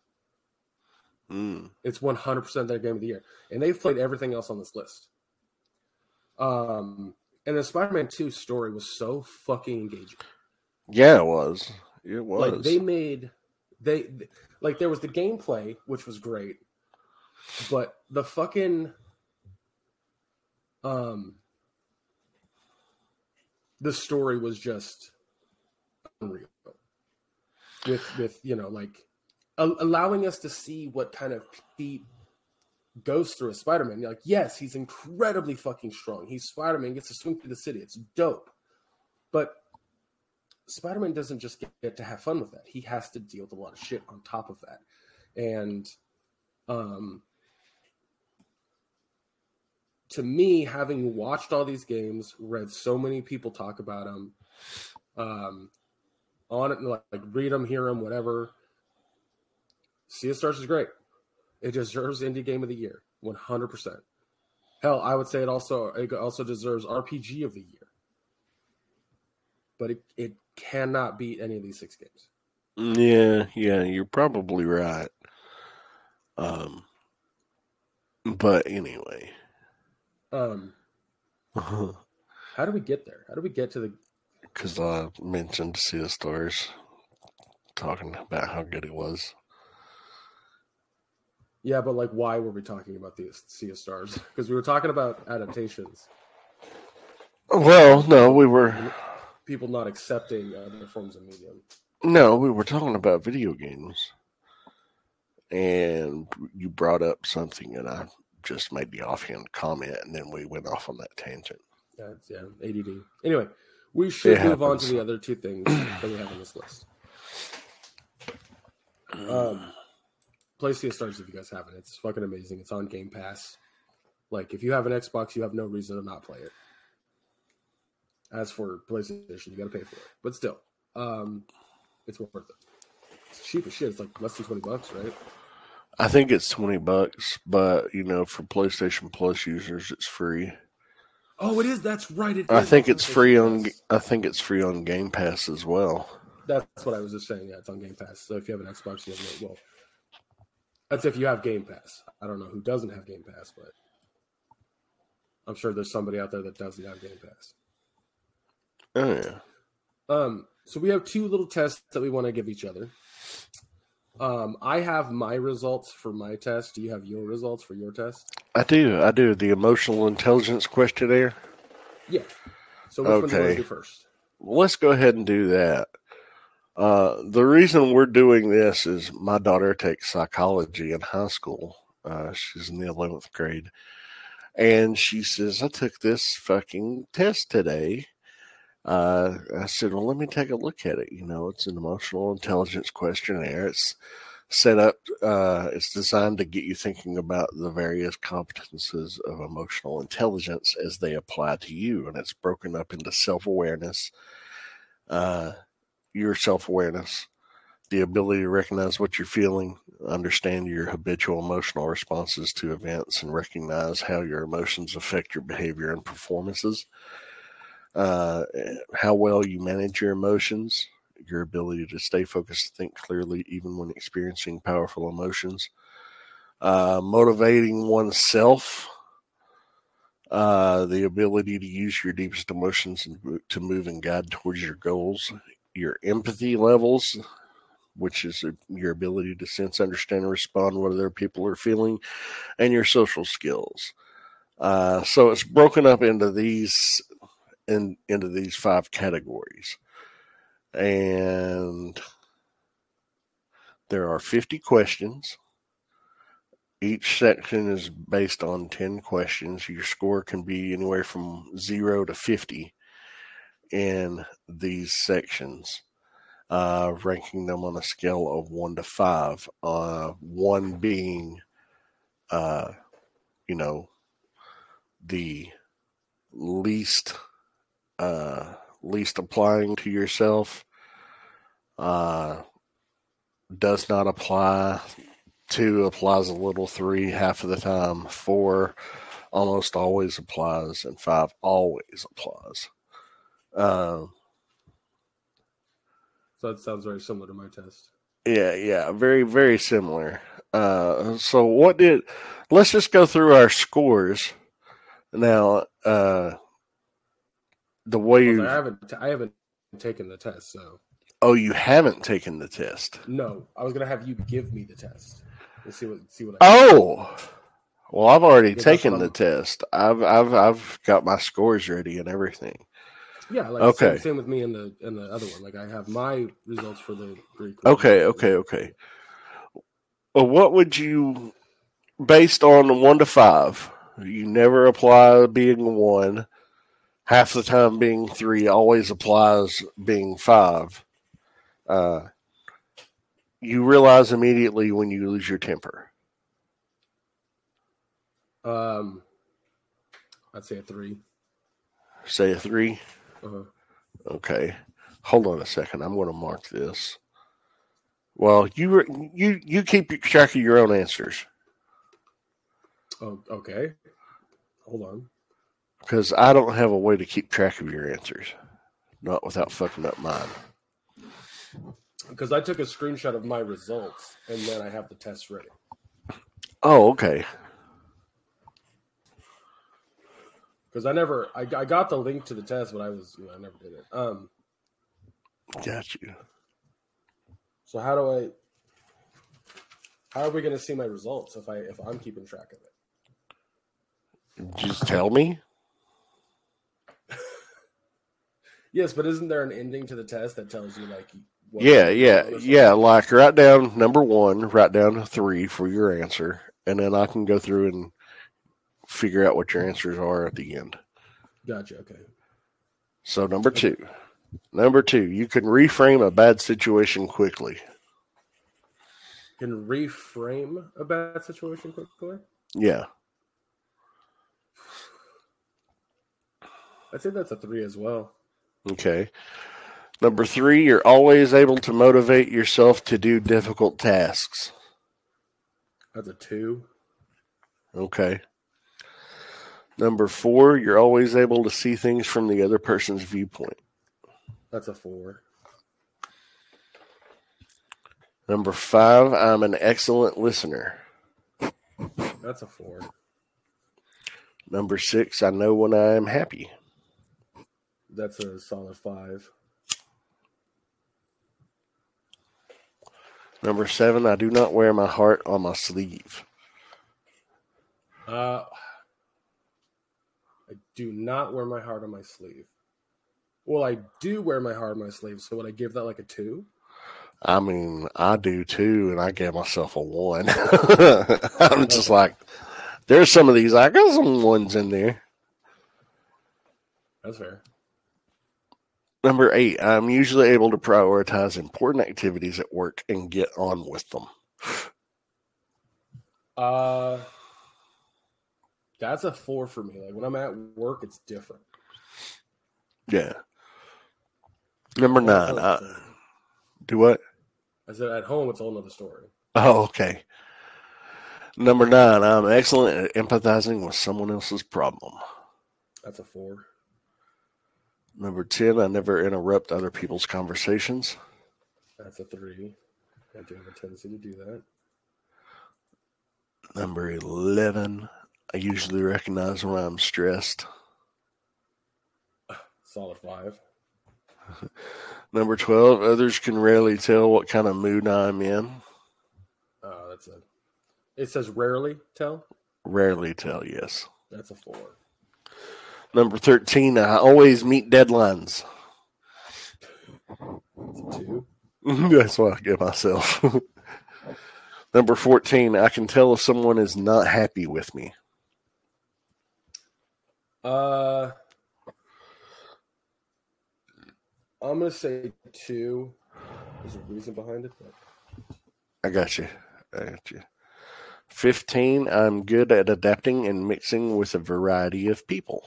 C: Mm.
B: It's 100 percent their game of the year, and they've played everything else on this list. Um, and the Spider-Man 2 story was so fucking engaging.
C: Yeah, it was. It was.
B: Like they made they like there was the gameplay which was great, but the fucking um the story was just unreal. With with you know like a- allowing us to see what kind of Pete goes through as Spider-Man. You're like, yes, he's incredibly fucking strong. He's Spider-Man, gets to swing through the city. It's dope. But Spider-Man doesn't just get, get to have fun with that. He has to deal with a lot of shit on top of that. And um to me, having watched all these games, read so many people talk about them, um, on it, like, like read them, hear them, whatever. Sea of Stars is great. It deserves Indie Game of the Year, one hundred percent. Hell, I would say it also it also deserves RPG of the Year, but it, it cannot beat any of these six games.
C: Yeah, yeah, you're probably right. Um, but anyway,
B: Um, how do we get there? How do we get to the?
C: because I mentioned Sea of Stars, talking about how good it was.
B: Yeah, but like, why were we talking about the Sea of Stars? Because we were talking about adaptations,
C: Well, no, we were
B: people not accepting other forms of medium.
C: no, we were talking about video games, and you brought up something, and I just made the offhand comment, and then we went off on that tangent.
B: Yeah, yeah, ADD. Anyway, we should
C: It
B: move on to the other two things that we have on this list. Um, play Sea of Stars if you guys haven't. It's fucking amazing. It's on Game Pass. Like, if you have an Xbox, you have no reason to not play it. As for PlayStation, you got to pay for it, but still, um, it's worth it. It's cheap as shit. It's like less than twenty bucks, right?
C: I think it's twenty bucks, but you know, for PlayStation Plus users, it's free.
B: Oh, it is. That's right. It
C: I think it's free on. I think it's free on Game Pass as well.
B: That's what I was just saying. Yeah, it's on Game Pass. So if you have an Xbox, you have it. Well, that's if you have Game Pass. I don't know who doesn't have Game Pass, but I'm sure there's somebody out there that doesn't have Game Pass.
C: Oh yeah.
B: Um, so we have two little tests that we want to give each other. Um, I have my results for my test. Do you have your results for your test?
C: I do. I do. The emotional intelligence questionnaire.
B: Yeah. So which one do you want
C: Okay.
B: to do first?
C: Let's go ahead and do that. Uh, the reason we're doing this is my daughter takes psychology in high school. Uh, she's in the 11th grade. And she says, I took this fucking test today. Uh, I said, Well, let me take a look at it. You know, it's an emotional intelligence questionnaire. It's set up, uh, it's designed to get you thinking about the various competences of emotional intelligence as they apply to you. And it's broken up into self awareness, uh, your self awareness, the ability to recognize what you're feeling, understand your habitual emotional responses to events, and recognize how your emotions affect your behavior and performances. Uh, how well you manage your emotions, your ability to stay focused, think clearly, even when experiencing powerful emotions, uh, motivating oneself, uh, the ability to use your deepest emotions and to move and guide towards your goals, your empathy levels, which is your ability to sense, understand, and respond what other people are feeling, and your social skills. Uh, so it's broken up into these in, into these five categories, and there are fifty questions. Each section is based on 10 questions. Your score can be anywhere from 0 to 50 in these sections, uh, ranking them on a scale of 1 to 5. Uh, 1 being, uh, you know, the least uh, least applying to yourself. Uh, does not apply two applies a little, three half of the time, four almost always applies, and five always applies. Um,
B: So that sounds very similar to my test.
C: yeah, yeah, very, very similar. Uh, so what did? Let's just go through our scores now. Uh, the way you,
B: I haven't I haven't taken the test, so
C: oh, you haven't taken the test.
B: no. I was gonna have you give me the test. We'll see what see what I
C: Oh, well, I've already
B: Yeah,
C: taken the
B: I'm-
C: test. I've, I've, I've got my scores ready and everything.
B: Yeah, like
C: Okay.
B: same, same with me in the in the other one. Like I have my results for the Greek.
C: Okay, okay, okay. Well, what would you, based on one to five, you never apply being one, half the time being three, always applies being five. Uh, you realize immediately when you lose your temper.
B: Um, I'd say a three.
C: Say a three.
B: Uh-huh.
C: Okay. Hold on a second. I'm going to mark this. Well, you you you keep track of your own answers
B: Oh, okay. Hold on.
C: Because I don't have a way to keep track of your answers, not without fucking up mine.
B: Because I took a screenshot of my results and then I have the test ready.
C: Oh, okay.
B: Because I never, I, I got the link to the test, but I was, you know, I never did it. Um,
C: Got you.
B: so how do I? How are we going to see my results if I if I'm keeping track of it?
C: Just tell me.
B: Yes, but isn't there an ending to the test that tells you like? what-
C: Yeah, yeah, yeah. Like write down number one, write down three for your answer, and then I can go through and figure out what your answers are at the end.
B: Gotcha. Okay.
C: So number two, number two, you can reframe a bad situation quickly.
B: Can reframe a bad situation quickly.
C: Yeah.
B: I'd say that's a three as well.
C: Okay. Number three, you're always able to motivate yourself to do difficult tasks.
B: That's a two.
C: Okay. Number four, you're always able to see things from the other person's viewpoint.
B: That's a four.
C: Number five, I'm an excellent listener.
B: That's a four.
C: Number six, I know when I am happy.
B: That's a solid five.
C: Number seven, I do not wear my heart on my sleeve.
B: Uh, I do not wear my heart on my sleeve. Well, I do wear my heart on my sleeve, so would I give that like a two?
C: I mean, I do too, and I gave myself a one. I'm just like, there's some of these. I got some ones in there.
B: That's fair.
C: Number eight, I'm usually able to prioritize important activities at work and get on with them.
B: Uh, that's a four for me. Like when I'm at work, it's different.
C: Yeah. Number nine, I, do what?
B: I said at home, it's a whole nother story.
C: Oh, okay. Number nine, I'm excellent at empathizing with someone else's problem.
B: That's a four.
C: Number 10, I never interrupt other people's conversations.
B: That's a three. I do have a tendency to do that.
C: Number 11, I usually recognize when I'm stressed.
B: Solid five.
C: Number 12, others can rarely tell what kind of mood I'm in.
B: Uh, that's a. It says rarely tell.
C: Rarely tell, yes.
B: That's a four.
C: Number 13, I always meet deadlines.
B: That's two.
C: That's what I give myself. Number 14, I can tell if someone is not happy with me.
B: Uh, I'm gonna say two. There's a reason behind it. But
C: I got you. I got you. 15, I'm good at adapting and mixing with a variety of people.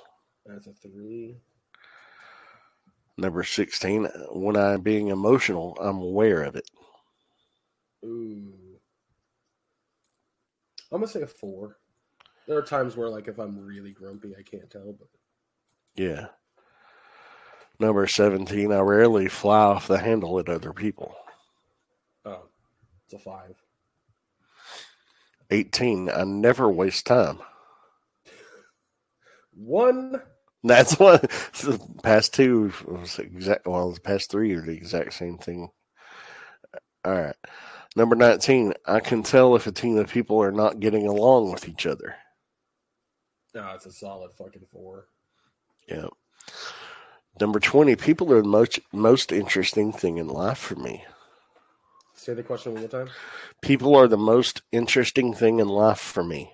B: That's a three.
C: Number 16, when I'm being emotional, I'm aware of it.
B: Ooh. I'm gonna say a four. There are times where, like, if I'm really grumpy, I can't tell. But
C: Yeah. Number 17, I rarely fly off the handle at other people.
B: oh, it's a five.
C: 18, I never waste time.
B: One.
C: That's what the past two was exact. Well, the past three are the exact same thing. All right. Number 19, I can tell if a team of people are not getting along with each other.
B: No, it's a solid fucking four.
C: Yeah. Number 20, people are the most, most interesting thing in life for me.
B: Say the question one more time.
C: People are the most interesting thing in life for me.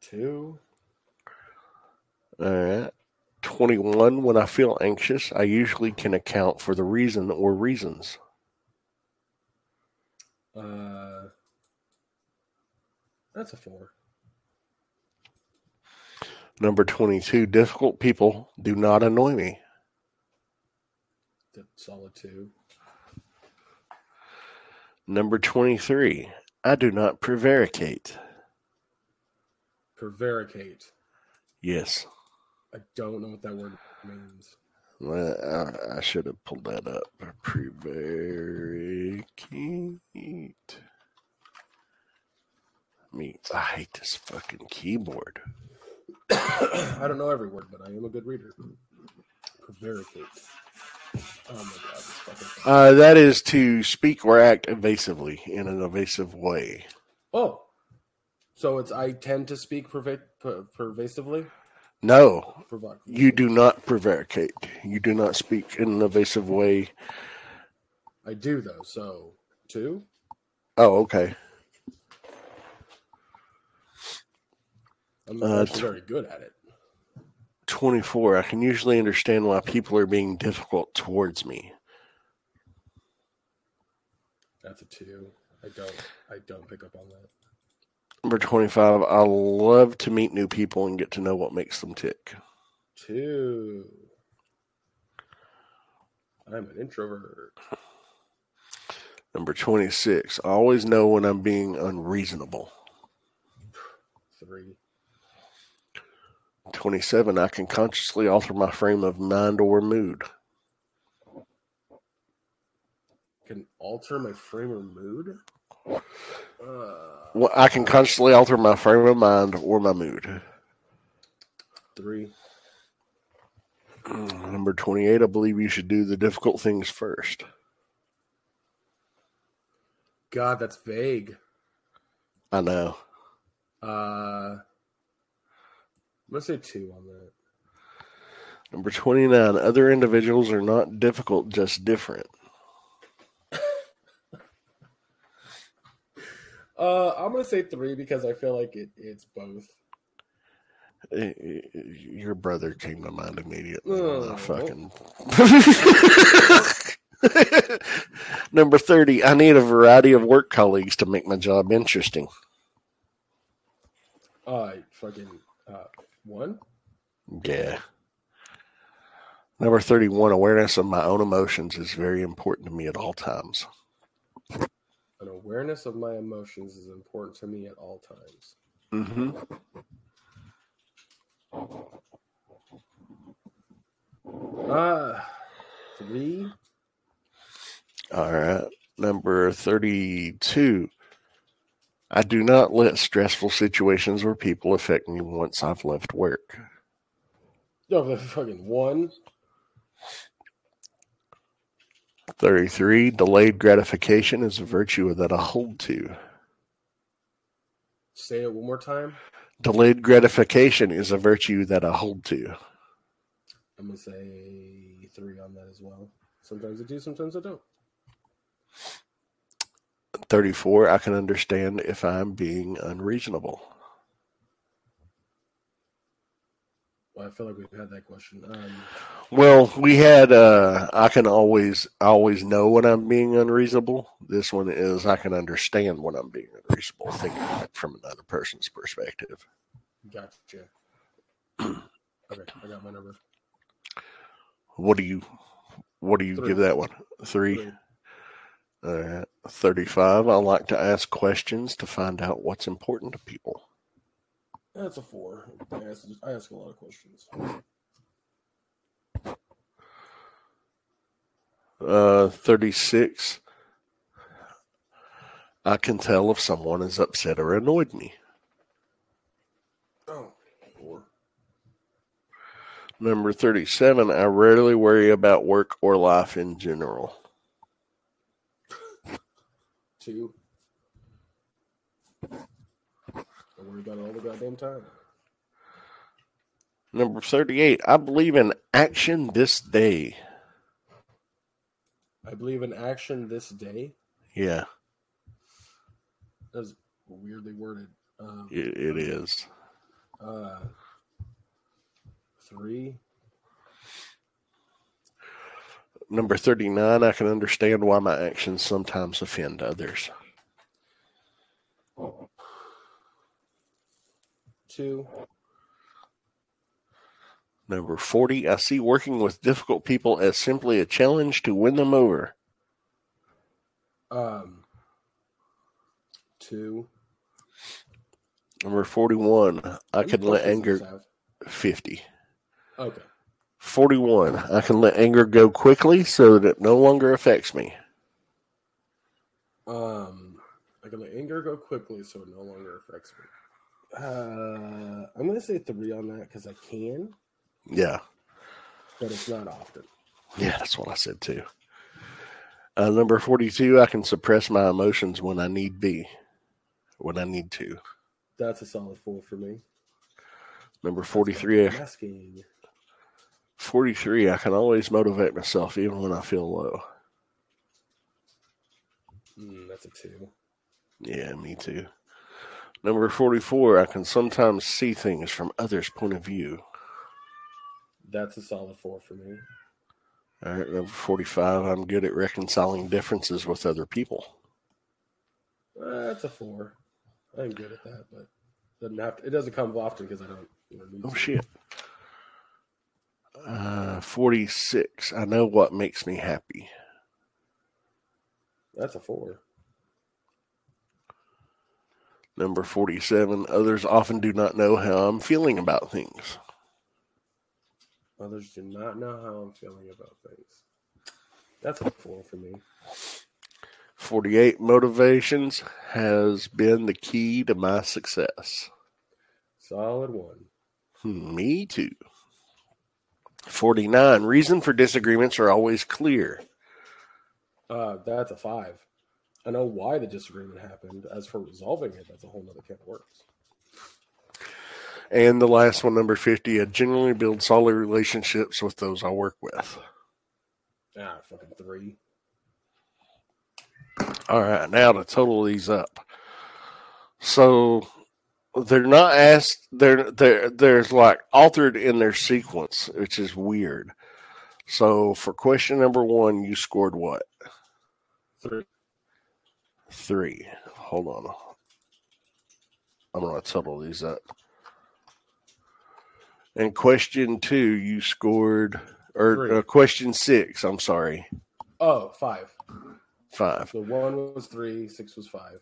B: Two.
C: All right. 21, when I feel anxious, I usually can account for the reason or reasons.
B: Uh, that's a four.
C: Number 22, difficult people do not annoy me.
B: That's all solid two.
C: Number 23, I do not prevaricate.
B: Prevaricate.
C: Yes.
B: I don't know what that word means.
C: Well, I, I should have pulled that up. Prevaricate. Me, I hate this fucking keyboard.
B: I don't know every word, but I am a good reader. Prevaricate. Oh my god, this fucking.
C: Uh, that is to speak or act evasively in an evasive way.
B: Oh, so it's I tend to speak perva- per- pervasively.
C: No, you do not prevaricate. You do not speak in an evasive way.
B: I do though. So two.
C: Oh, okay.
B: I'm
C: Uh, t-
B: very good at it.
C: 24. I can usually understand why people are being difficult towards me.
B: That's a two. I don't. I don't pick up on that.
C: Number 25. I love to meet new people and get to know what makes them tick.
B: Two. I'm an introvert.
C: Number 26. I always know when I'm being unreasonable.
B: Three.
C: 27. I can consciously alter my frame of mind or mood.
B: Can alter my frame of mood.
C: Well, I can consciously alter my frame of mind or my mood.
B: three.
C: Number 28. I believe you should do the difficult things first.
B: God, that's vague.
C: I know.
B: Uh, I'm gonna say two on that.
C: Number 29. Other individuals are not difficult, just different.
B: Uh, I'm gonna say three because I feel like it, it's both.
C: Eh, eh, Your brother came to mind immediately. I
B: Oh.
C: fucking. Number 30. I need a variety of work colleagues to make my job interesting.
B: Uh, fucking uh, one.
C: Yeah. Number 31. Awareness of my own emotions is very important to me at all times.
B: An awareness of my emotions is important to me at all times.
C: Mm-hmm.
B: Uh, three.
C: All right. Number 32. I do not let stressful situations or people affect me once I've left work.
B: No, the fucking one.
C: 33. Delayed gratification is a virtue that I hold to.
B: Say it one more time.
C: Delayed gratification is a virtue that I hold to.
B: I'm gonna say three on that as well. Sometimes I do, sometimes I don't.
C: 34. I can understand if I'm being unreasonable.
B: Well, I feel like we've had that question. Um,
C: Well, we had uh I can always I always know when I'm being unreasonable. This one is I can understand when I'm being unreasonable, thinking from another person's perspective.
B: gotcha. okay, I got my number.
C: What do you what do you
B: Three.
C: give that one? Three?
B: Three.
C: All right. 35. I like to ask questions to find out what's important to people.
B: That's a four. I ask, I ask a lot of questions.
C: Uh, 36. I can tell if someone is upset or annoyed me.
B: Oh, four.
C: Number 37. I rarely worry about work or life in general.
B: Two. I worry about it all the goddamn time.
C: Number 38. I believe in action this day.
B: I believe in action this day.
C: Yeah,
B: That's weirdly worded. Um,
C: it, it is.
B: uh, three.
C: Number 39. I can understand why my actions sometimes offend others.
B: Two.
C: Number 40. I see working with difficult people as simply a challenge to win them over.
B: Um, two.
C: Number 41. I can let anger.
B: does this have?
C: 50.
B: Okay.
C: 41. I can let anger go quickly so that it no longer affects me.
B: Um, I can let anger go quickly so it no longer affects me. Uh, I'm gonna say three on that because I can,
C: Yeah.
B: but it's not often.
C: Yeah, that's what I said too. Uh, number 42. I can suppress my emotions when I need be. When I need to.
B: That's a solid four for me.
C: Number 43.
B: Masking.
C: 43. I can always motivate myself even when I feel low.
B: Mm, that's a two.
C: Yeah, me too. Number 44. I can sometimes see things from others' point of view.
B: That's a solid four for me.
C: All right, number 45. I'm good at reconciling differences with other people.
B: Uh, that's a four. I'm good at that, but doesn't have to, it doesn't come often because I don't. You know,
C: Oh,
B: to.
C: shit. Uh, 46. I know what makes me happy.
B: That's a four.
C: Number 47. Others often do not know how I'm feeling about things.
B: Others do not know how I'm feeling about things. That's a four for me.
C: 48. Motivations has been the key to my success.
B: Solid one.
C: Hmm, Me too. 49. Reason for disagreements are always clear.
B: Uh, that's a five. I know why the disagreement happened. As for resolving it, that's a whole nother can of worms.
C: And the last one, number 50. I generally build solid relationships with those I work with.
B: Ah, fucking three.
C: All right, now to total these up. So they're not asked. They're they're there's like altered in their sequence, which is weird. So for question number one, you scored what?
B: Three.
C: Three. Hold on. I'm gonna total these up. And question two, you scored, or uh, question six. I'm sorry,
B: Oh, five.
C: five.
B: So one was three, six was five.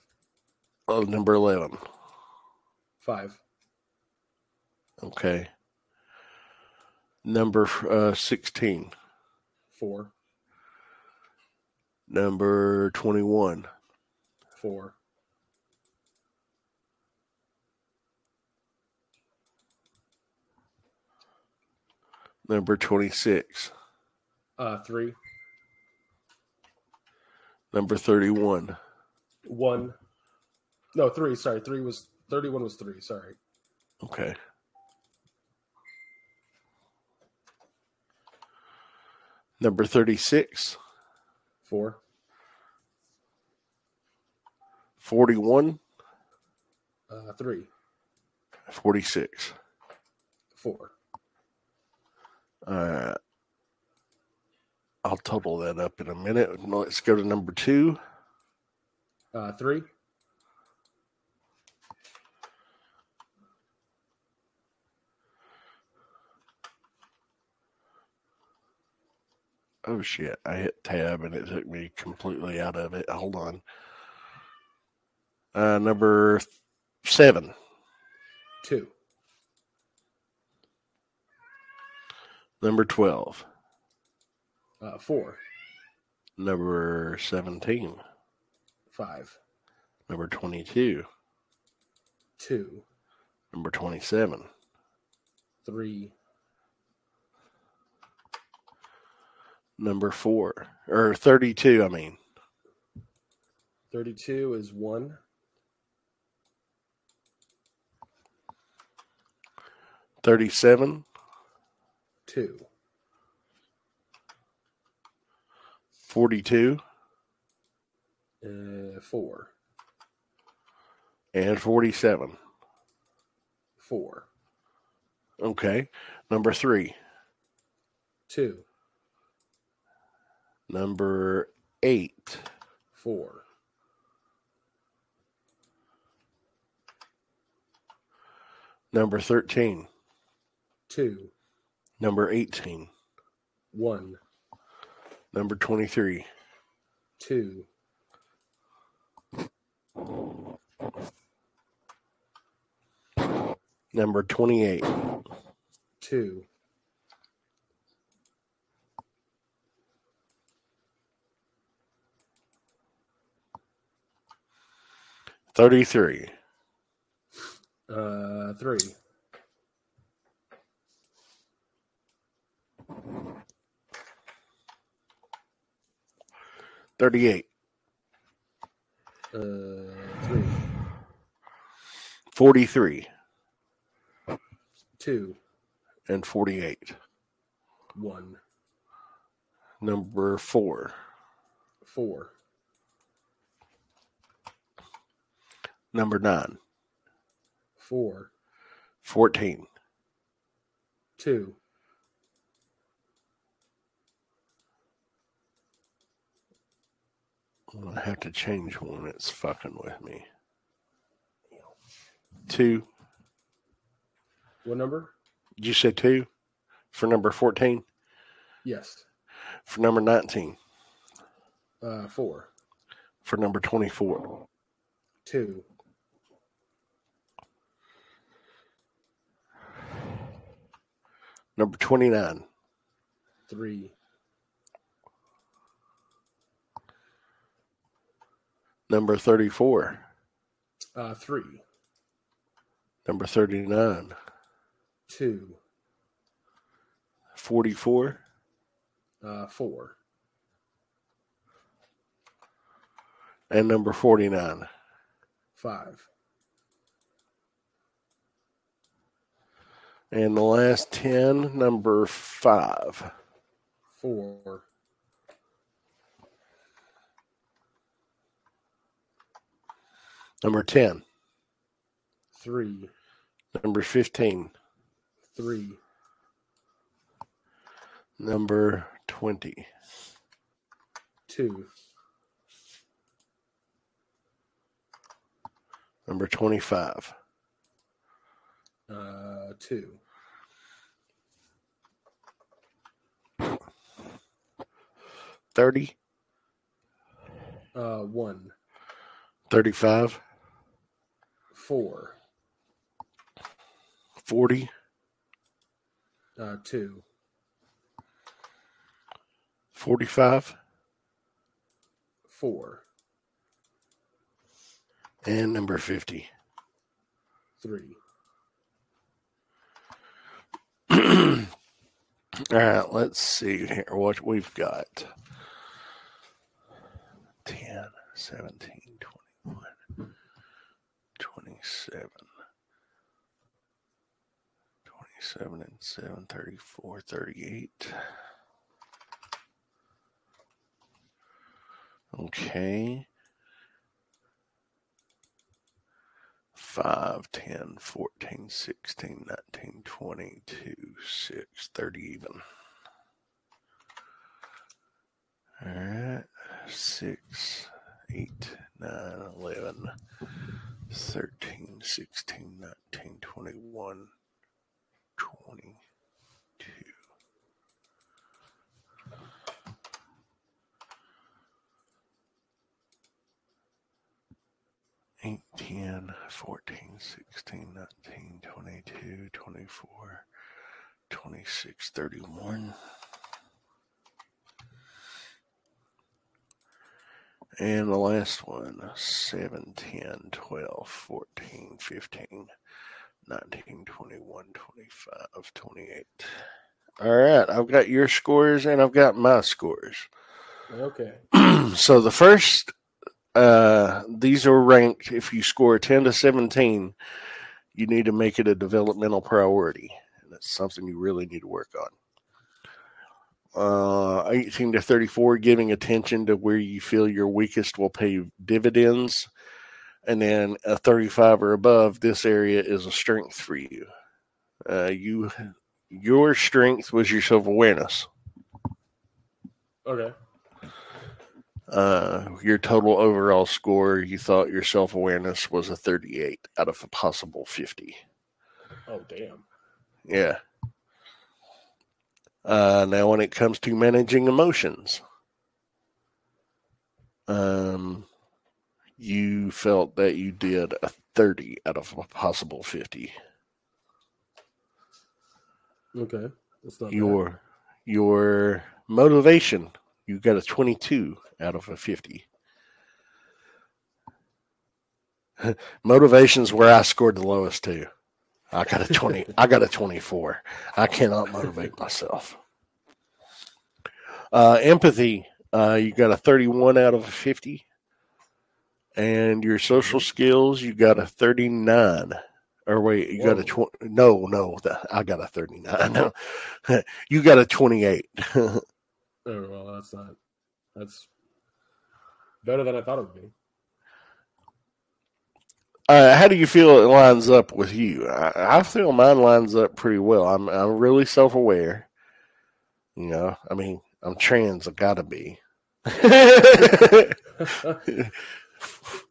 C: Oh, number eleven.
B: Five.
C: Okay. Number uh, 16.
B: Four.
C: Number 21.
B: Four.
C: Number 26.
B: Uh, three.
C: Number 31.
B: One. No, three. Sorry, three was thirty-one was three. Sorry.
C: Okay. Number 36.
B: Four.
C: 41.
B: Uh, three.
C: 46.
B: Four.
C: Uh, I'll total that up in a minute. Let's go to number two.
B: Uh, three.
C: Oh shit! I hit tab and it took me completely out of it. Hold on. Uh, number seven,
B: Two.
C: number twelve,
B: Uh, four.
C: number seventeen,
B: Five.
C: number twenty-two,
B: Two.
C: number twenty-seven,
B: Three.
C: number four, or thirty-two. I mean,
B: Thirty-two is one.
C: Thirty-seven,
B: Two.
C: forty-two,
B: Uh, four.
C: and forty-seven.
B: Four.
C: Okay. Number three,
B: Two.
C: number eight,
B: Four.
C: number thirteen,
B: Two.
C: number 18,
B: one,
C: number twenty-three.
B: Two.
C: Number 28.
B: Two.
C: Thirty-three.
B: Uh, three.
C: Thirty-eight.
B: Uh, three.
C: Forty-three.
B: Two.
C: And forty-eight.
B: One.
C: Number four.
B: Four.
C: Number nine.
B: Four.
C: Fourteen.
B: Two.
C: Gonna have to change one. It's fucking with me. Two.
B: What number?
C: Did you say two? for number 14?
B: Yes.
C: For number 19?
B: Uh, four.
C: For number 24?
B: Two.
C: Number 29?
B: Three.
C: Number 34?
B: Uh, three.
C: Number 39?
B: Two.
C: 44?
B: Uh, four.
C: And number 49?
B: Five.
C: And the last 10, number 5.
B: Four.
C: Number 10.
B: Three.
C: Number 15.
B: Three.
C: Number 20.
B: Two.
C: Number 25.
B: Uh, two.
C: Thirty,
B: Uh, one.
C: thirty-five,
B: Four.
C: forty,
B: Uh, two.
C: forty-five,
B: Four.
C: and number 50.
B: Three.
C: All right, let's see here what we've got 10, 17, 21, 27, 27 and 7, 34, 38. Okay. 5, 10, 14, 16, 19, 20, 2, 6, 30 even. All right. 6, 8, 9, 11, 13, 16, 19, 21, 22. Eight, 10, 14, 16, 19, 22, 24, 26, 31. And the last one 7, 10, 12, 14, 15, 19, 21, 25, 28. All right, I've got your scores and I've got my scores.
B: Okay.
C: so the first uh, these are ranked if you score 10 to 17 you need to make it a developmental priority and that's something you really need to work on uh, 18 to 34 giving attention to where you feel your weakest will pay dividends and then a 35 or above this area is a strength for you uh, you your strength was your self-awareness
B: Okay.
C: uh, your total overall score, you thought your self awareness was a 38 out of a possible 50.
B: Oh, damn.
C: Yeah. Uh, now, when it comes to managing emotions, um, you felt that you did a 30 out of a possible 50.
B: Okay. That's not bad.
C: Your your motivation, you got a 22 out of a 50. Motivation's where I scored the lowest too. I got a 20 I got a 24. I cannot motivate myself. Uh, empathy, uh, you got a 31 out of 50. And your social skills, you got a 39. Or wait, you got a 20. No, no, the, I got a 39. No. you got a 28.
B: Oh, well, that's not. That's better than I thought it would be.
C: Uh, how do you feel it lines up with you? I, I feel mine lines up pretty well. I'm I'm really self aware. You know, I mean, I'm trans. I gotta be.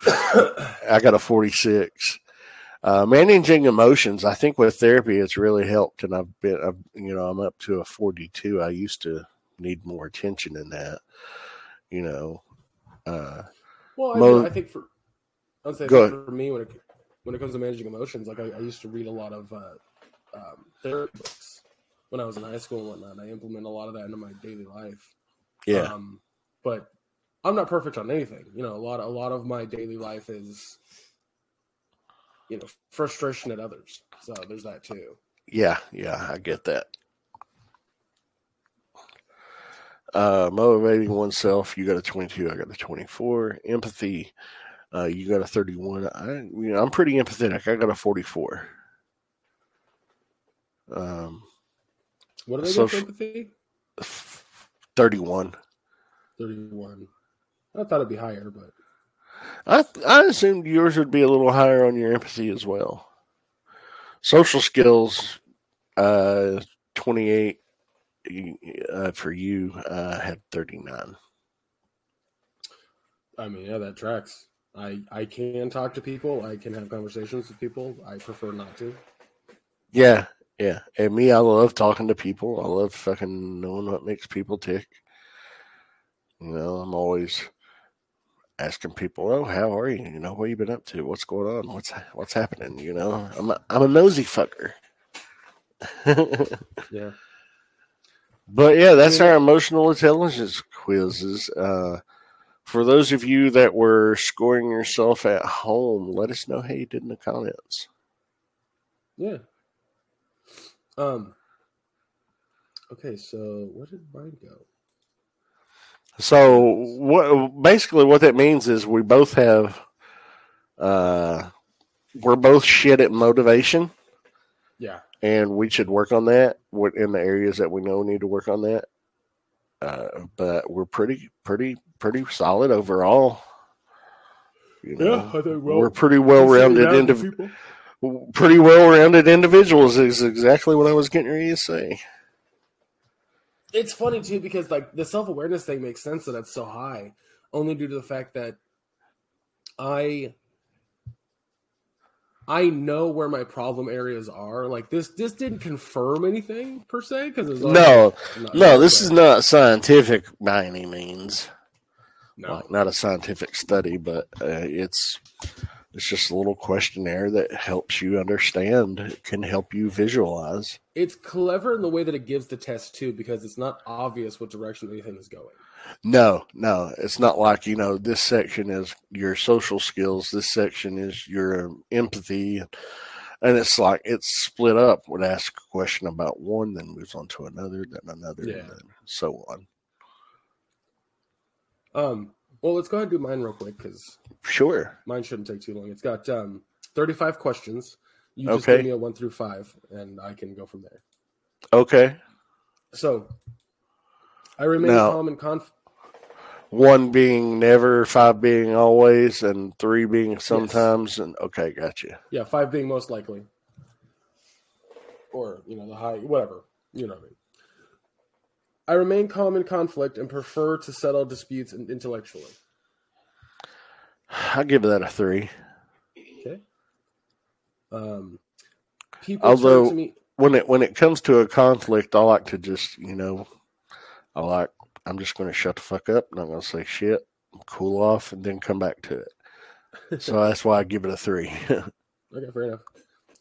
C: I got a 46. Uh, managing emotions, I think with therapy, it's really helped, and I've been, I've, you know, I'm up to a 42. I used to need more attention in that, you know. Uh,
B: Well, I,
C: Mo-
B: mean, I think for I'd say
C: Go
B: for me when it when it comes to managing emotions, like I, I used to read a lot of uh, um, therapy books when I was in high school and whatnot. I implement a lot of that into my daily life.
C: yeah,
B: Um, but I'm not perfect on anything. You know, a lot a lot of my daily life is you know frustration at others. So there's that too.
C: yeah, yeah, I get that. Uh, motivating oneself, you got a 22, I got a 24. Empathy, uh, you got a 31. I, you know, I'm pretty empathetic. I got a 44. Um,
B: What do they
C: So
B: get empathy?
C: 31.
B: Thirty-one. I thought it'd be higher, but
C: I I assumed yours would be a little higher on your empathy as well. Social skills, uh, 28 uh, for you, uh, had 39.
B: I mean, yeah, that tracks. I I can talk to people. I can have conversations with people. I prefer not to.
C: Yeah, yeah. And me, I love talking to people. I love fucking knowing what makes people tick. You know, I'm always asking people, "Oh, how are you? You know, what you been up to? What's going on? What's what's happening?" You know, I'm a, I'm a nosy fucker.
B: Yeah.
C: but yeah, that's our emotional intelligence quizzes. Uh, for those of you that were scoring yourself at home, let us know how you did in the comments.
B: Yeah. Um. Okay, so where did mine go?
C: So what basically what that means is we both have uh we're both shit at motivation
B: Yeah.
C: and we should work on that in the areas that we know we need to work on that. Uh but we're pretty pretty pretty solid overall. You know,
B: I think
C: we're pretty well rounded indiv- pretty well rounded individuals is exactly what I was getting ready to say.
B: It's funny too because like the self awareness thing makes sense that it's so high, only due to the fact that I I know where my problem areas are. Like this, this didn't confirm anything per se because like,
C: No, no, this
B: but-
C: is not scientific by any means.
B: no.
C: like not a scientific study, but uh, it's it's just a little questionnaire that helps you understand, it can help you visualize.
B: It's clever in the way that it gives the test too because it's not obvious what direction anything is going.
C: No, no, it's not like you know this section is your social skills, this section is your empathy, and it's like it's split up. Would ask a question about one, then moves on to another, then another,
B: Yeah.
C: and then so on.
B: Um. Well, let's go ahead and do mine real quick because
C: Sure.
B: mine shouldn't take too long. It's got um 35 questions. You just
C: Okay.
B: give me a one through five, and I can go from there.
C: Okay.
B: So, I remain
C: Now-
B: calm and conf.
C: One being never, five being always, and three being sometimes. And okay, gotcha.
B: Yeah, five being most likely, or you know the high, whatever. You know what I mean. I remain calm in conflict and prefer to settle disputes intellectually.
C: I'll give that a three.
B: Okay. Um, people
C: Although-
B: me.
C: when it when it comes to a conflict, I like to just you know, I like I'm just going to shut the fuck up. Not going to say shit, cool off, and then come back to it. So that's why I give it a three.
B: Okay, fair enough.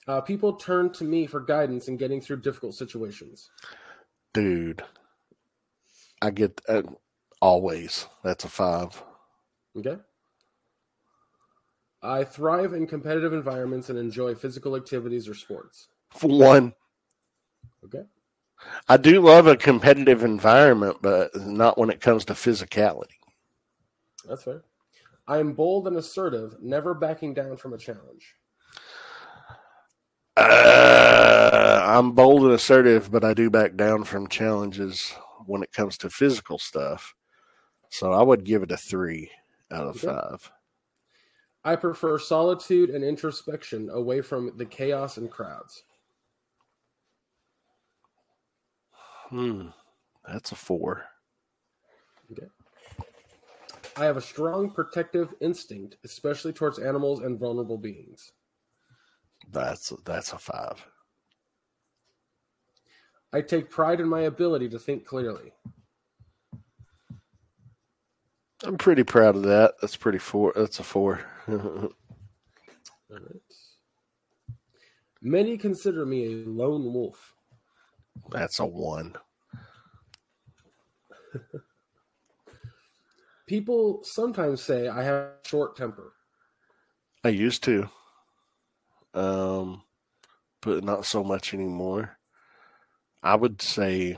B: Uh, people turn to me for guidance in getting through difficult situations.
C: Dude, I get uh, always. That's a five.
B: Okay. I thrive in competitive environments and enjoy physical activities or sports.
C: For one,
B: Okay.
C: I do love a competitive environment, but not when it comes to physicality.
B: That's fair. I am bold and assertive, never backing down from a challenge.
C: Uh, I'm bold and assertive, but I do back down from challenges when it comes to physical stuff. So I would give it a three out of
B: Okay.
C: five.
B: I prefer solitude and introspection away from the chaos and crowds.
C: Hmm, that's a four. Okay.
B: I have a strong protective instinct, especially towards animals and vulnerable beings.
C: That's that's a five.
B: I take pride in my ability to think clearly.
C: I'm pretty proud of that. That's pretty four. That's a four.
B: All right. Many consider me a lone wolf.
C: That's a one.
B: People sometimes say I have short temper.
C: I used to, um, but not so much anymore. I would say,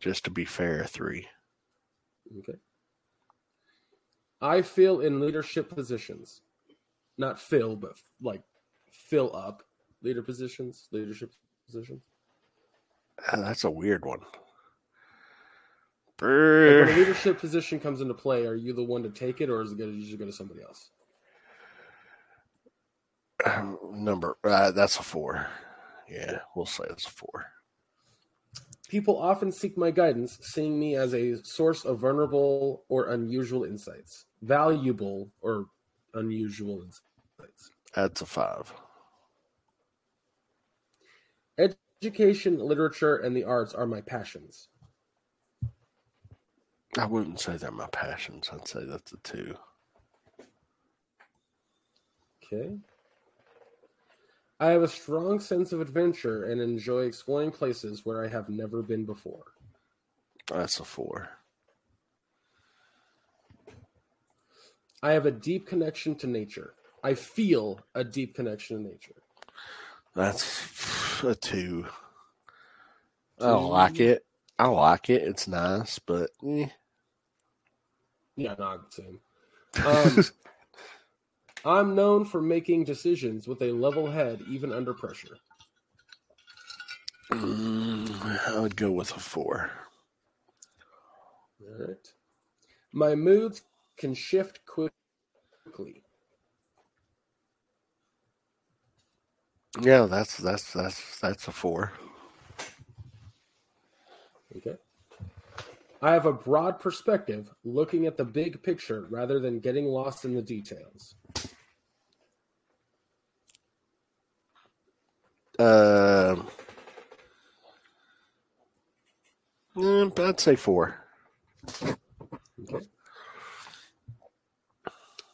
C: just to be fair, three.
B: Okay. I feel in leadership positions. Not fill, but like fill up leader positions, leadership positions.
C: Ah, That's a weird one.
B: Like when a leadership position comes into play, are you the one to take it or is it going to usually go to somebody else?
C: Number uh, that's a four. Yeah, we'll say it's a four.
B: People often seek my guidance, seeing me as a source of vulnerable or unusual insights, valuable or unusual insights.
C: That's a five.
B: Education, literature, and the arts are my passions.
C: I wouldn't say they're my passions. I'd say that's a two.
B: Okay. I have a strong sense of adventure and enjoy exploring places where I have never been before.
C: That's a four.
B: I have a deep connection to nature. I feel a deep connection to nature.
C: That's a two. I don't like it. I like it. It's nice, but eh.
B: Yeah, not the same. Um, I'm known for making decisions with a level head, even under pressure.
C: Mm, I would go with a four.
B: All right. My moods can shift quickly.
C: Yeah, that's that's that's that's a four.
B: Okay. I have a broad perspective, looking at the big picture rather than getting lost in the details.
C: Um, mm, I'd say four.
B: Okay.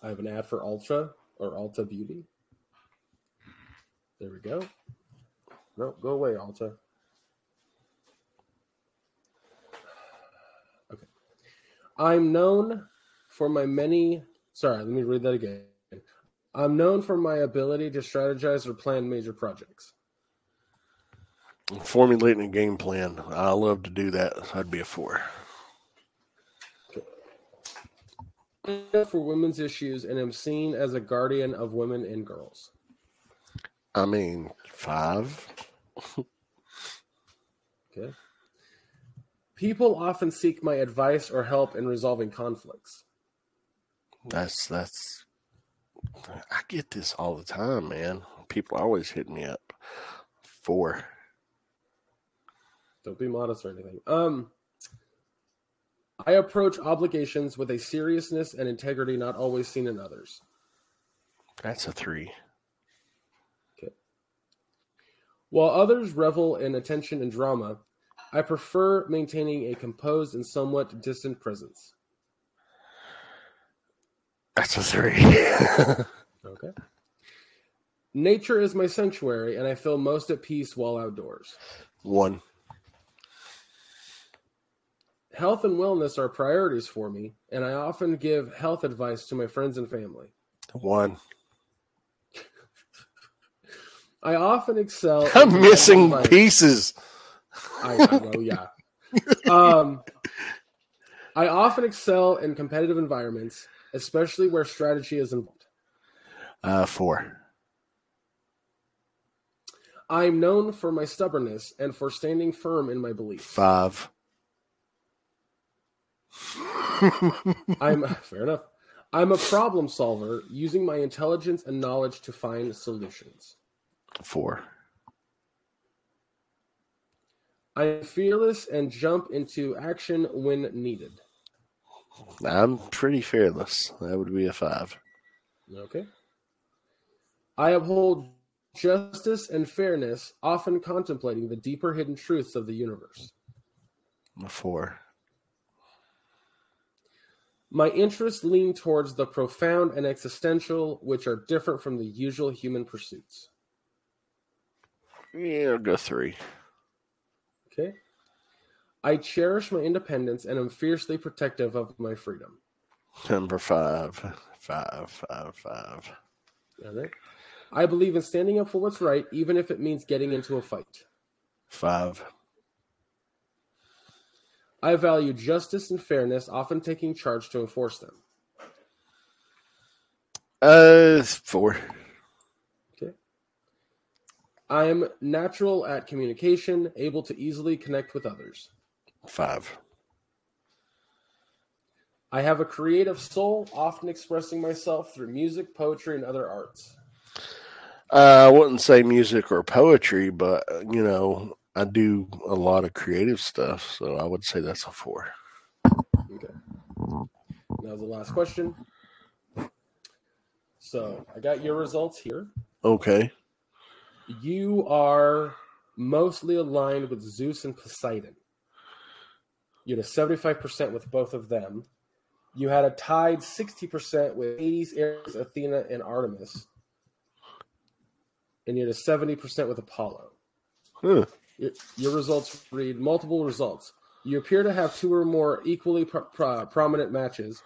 B: I have an ad for Ultra or Ulta Beauty. There we go. No, go away, Ulta. Okay. I'm known for my many. Sorry, let me read that again. I'm known for my ability to strategize or plan major projects.
C: Formulating a game plan. I love to do that. I'd be a four.
B: For women's issues and am seen as a guardian of women and girls.
C: I mean, five.
B: Okay. People often seek my advice or help in resolving conflicts.
C: That's that's. I get this all the time, man. People always hit me up. Four.
B: Don't be modest or anything. Um, I approach obligations with a seriousness and integrity not always seen in others.
C: That's a three.
B: While others revel in attention and drama, I prefer maintaining a composed and somewhat distant presence.
C: That's a three.
B: Okay. Nature is my sanctuary, and I feel most at peace while outdoors.
C: One.
B: Health and wellness are priorities for me, and I often give health advice to my friends and family.
C: One.
B: I often excel.
C: I'm missing pieces.
B: I, I know, yeah. Um, I often excel in competitive environments, especially where strategy is involved.
C: Uh, four.
B: I'm known for my stubbornness and for standing firm in my beliefs.
C: Five.
B: I'm fair enough. I'm a problem solver using my intelligence and knowledge to find solutions.
C: Four.
B: I'm fearless and jump into action when needed.
C: I'm pretty fearless. That would be a five.
B: Okay. I uphold justice and fairness, often contemplating the deeper hidden truths of the universe.
C: A four.
B: My interests lean towards the profound and existential, which are different from the usual human pursuits.
C: Yeah, I'll go three.
B: Okay. I cherish my independence and am fiercely protective of my freedom.
C: Number five. Five, five, five.
B: All right. I believe in standing up for what's right, even if it means getting into a fight.
C: Five.
B: I value justice and fairness, often taking charge to enforce them.
C: Uh, four.
B: I am natural at communication, able to easily connect with others.
C: Five.
B: I have a creative soul, often expressing myself through music, poetry, and other arts.
C: Uh, I wouldn't say music or poetry, but you know, I do a lot of creative stuff, so I would say that's a four.
B: Okay. Was the last question. So I got your results here.
C: Okay.
B: You are mostly aligned with Zeus and Poseidon. You had a 75% with both of them. You had a tied 60% with Hades, Ares, Athena, and Artemis. And you had a 70% with Apollo.
C: Huh.
B: Your, your results read multiple results. You appear to have two or more equally pro- pro- prominent matches.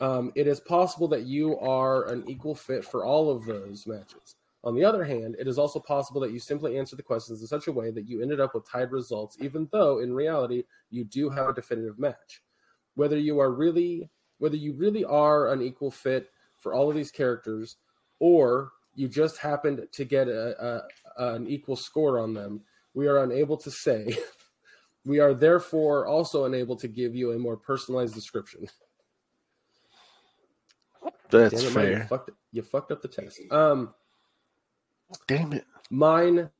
B: Um, it is possible that you are an equal fit for all of those matches. On the other hand, it is also possible that you simply answered the questions in such a way that you ended up with tied results, even though in reality you do have a definitive match. Whether you are really, whether you really are an equal fit for all of these characters, or you just happened to get a, a, an equal score on them, we are unable to say. We are therefore also unable to give you a more personalized description.
C: That's
B: Damn it, Mike, you
C: fair.
B: fucked, you fucked up the test. Um,
C: Damn it.
B: mine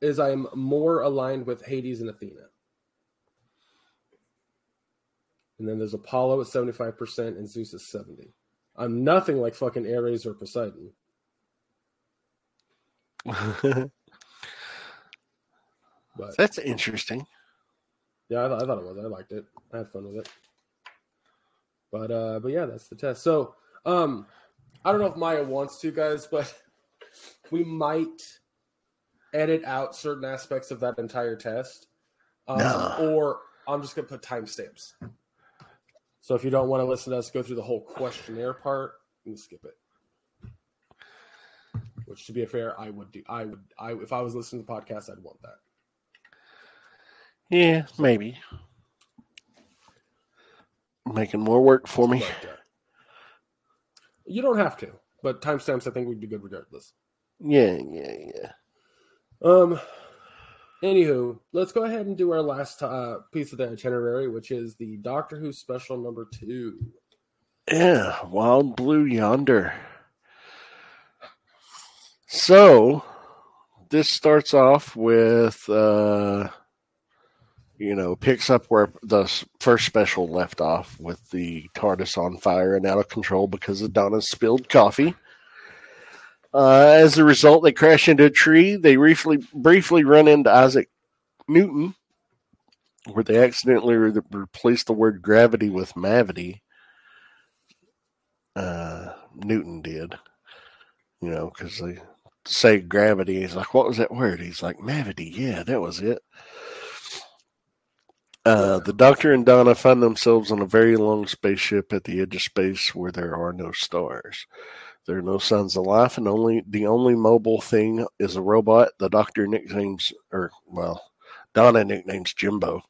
B: is I'm more aligned with Hades and Athena. And then there's Apollo at 75% and Zeus at 70. I'm nothing like fucking Ares or Poseidon. But
C: That's interesting.
B: yeah, I, th- I thought it was. I liked it. I had fun with it. But uh but yeah, that's the test. So um I don't know if Maya wants to, guys, but we might edit out certain aspects of that entire test. Um,
C: No.
B: Or I'm just gonna put timestamps. So if you don't want to listen to us go through the whole questionnaire part, you can skip it. Which, to be fair, I would do. I would. I if I was listening to the podcast, I'd want that.
C: Yeah, maybe. Making more work for me.
B: You don't have to, but timestamps I think would be good regardless.
C: Yeah, yeah, yeah.
B: Um. Anywho, let's go ahead and do our last uh, piece of the itinerary, which is the Doctor Who special number two.
C: Yeah, Wild Blue Yonder. So, this starts off with, uh, you know, picks up where the first special left off with the TARDIS on fire and out of control because of Donna's spilled coffee. Uh, as a result, they crash into a tree. They briefly briefly run into Isaac Newton, where they accidentally re- replaced the word gravity with mavity. Uh, Newton did, you know, because they say gravity. He's like, "What was that word?" He's like, "Mavity." Yeah, that was it. Uh, the Doctor and Donna find themselves on a very long spaceship at the edge of space where there are no stars. There are no signs of life, and only the only mobile thing is a robot. The Doctor nicknames, or well, Donna nicknames Jimbo,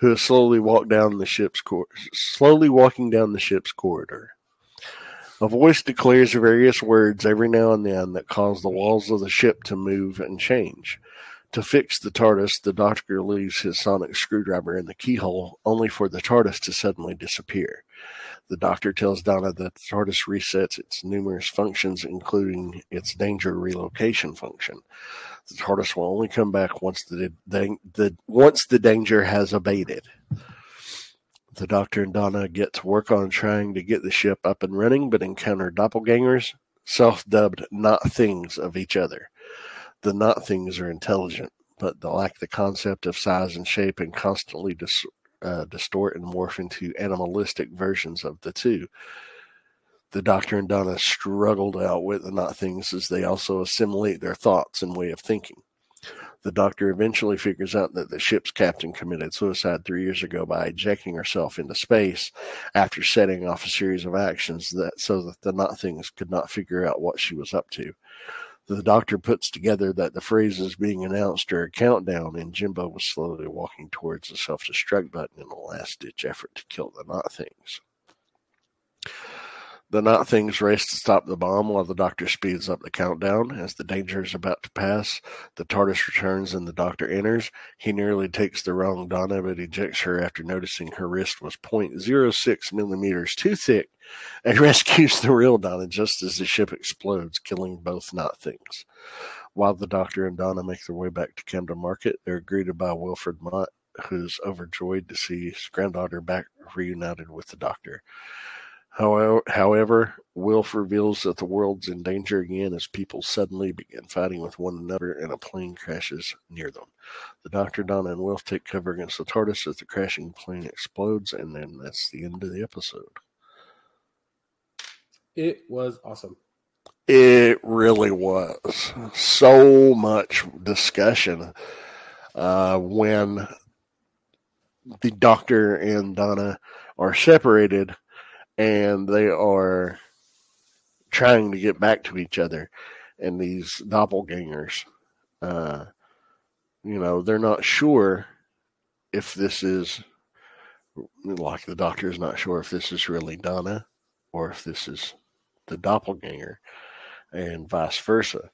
C: who is slowly walk down the ship's cor- slowly walking down the ship's corridor. A voice declares various words every now and then that cause the walls of the ship to move and change. To fix the TARDIS, the Doctor leaves his sonic screwdriver in the keyhole, only for the TARDIS to suddenly disappear. The Doctor tells Donna that the TARDIS resets its numerous functions, including its danger relocation function. The TARDIS will only come back once the, the, the once the danger has abated. The Doctor and Donna get to work on trying to get the ship up and running, but encounter doppelgangers, self dubbed not things of each other. The not things are intelligent, but they lack the concept of size and shape and constantly dis- uh, distort and morph into animalistic versions of the two. The Doctor and Donna struggled out with the not things as they also assimilate their thoughts and way of thinking. The Doctor eventually figures out that the ship's captain committed suicide three years ago by ejecting herself into space after setting off a series of actions that so that the not things could not figure out what she was up to. The doctor puts together that the phrases being announced are a countdown, and Jimbo was slowly walking towards the self destruct button in a last ditch effort to kill the not things. The not things race to stop the bomb while the doctor speeds up the countdown. As the danger is about to pass, the TARDIS returns and the doctor enters. He nearly takes the wrong Donna, but ejects her after noticing her wrist was 0.06 millimeters too thick and rescues the real Donna just as the ship explodes, killing both not things. While the doctor and Donna make their way back to Camden Market, they're greeted by Wilfred Mott, who's overjoyed to see his granddaughter back reunited with the doctor. However, however, Wilf reveals that the world's in danger again as people suddenly begin fighting with one another and a plane crashes near them. The Doctor, Donna, and Wilf take cover against the TARDIS as the crashing plane explodes, and then that's the end of the episode.
B: It was awesome.
C: It really was. So much discussion uh, when the Doctor and Donna are separated and they are trying to get back to each other. And these doppelgangers, uh, you know, they're not sure if this is like the doctor is not sure if this is really Donna or if this is the doppelganger, and vice versa.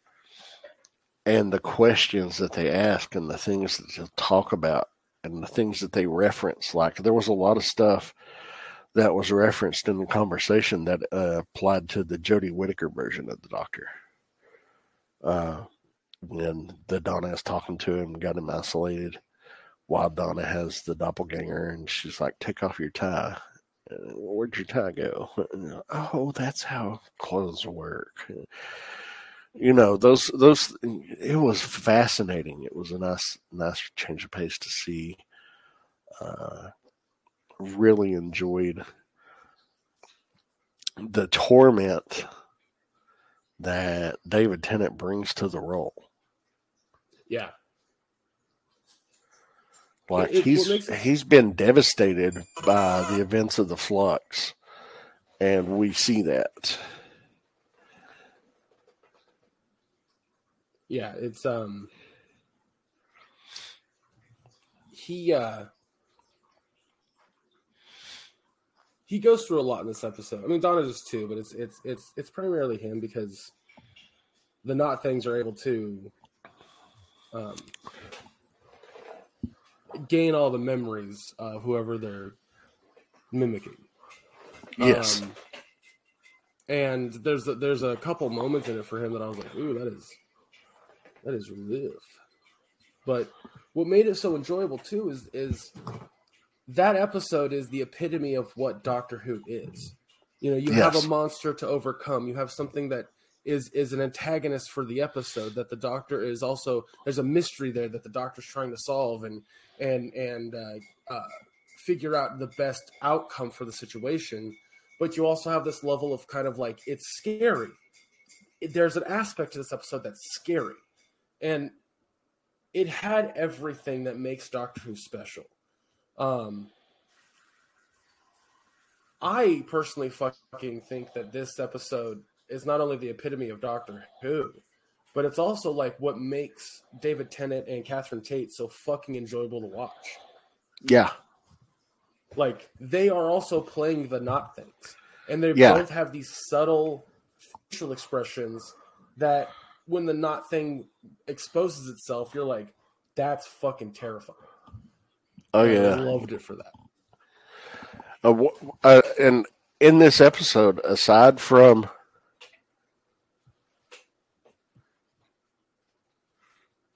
C: And the questions that they ask and the things that they talk about and the things that they reference, like there was a lot of stuff that was referenced in the conversation that uh, applied to the Jodie Whittaker version of the Doctor. Uh, when the Donna is talking to him, got him isolated, while Donna has the doppelganger, and she's like, "Take off your tie." Uh, Where'd your tie go? oh, that's how clothes work. You know those those. It was fascinating. It was a nice nice change of pace to see. Uh, really enjoyed the torment that David Tennant brings to the role.
B: Yeah.
C: Like
B: It-
C: he's
B: it-
C: he's been devastated by the events of the flux, and we see that.
B: Yeah, it's um he uh he goes through a lot in this episode. I mean Donna does too, but it's it's it's it's primarily him because the not things are able to um gain all the memories of whoever they're mimicking.
C: Yes,
B: Um, and there's a, there's a couple moments in it for him that I was like, ooh, that is that is rough. But what made it so enjoyable too is is that episode is the epitome of what Doctor Who is. You know, you have a monster to overcome. You have something that is is an antagonist for the episode that the Doctor is also. There's a mystery there that the Doctor's trying to solve and and and uh, uh, figure out the best outcome for the situation. But you also have this level of kind of like it's scary. There's an aspect to this episode that's scary, and it had everything that makes Doctor Who special. Um, I personally fucking think that this episode is not only the epitome of Doctor Who, but it's also like what makes David Tennant and Catherine Tate so fucking enjoyable to watch.
C: yeah,
B: Like they are also playing the not things, and they
C: Yeah.
B: both have these subtle facial expressions that when the not thing exposes itself, you're like, "That's fucking terrifying."
C: Oh
B: And I
C: yeah.
B: loved it for that.
C: Uh, uh, and in this episode, aside from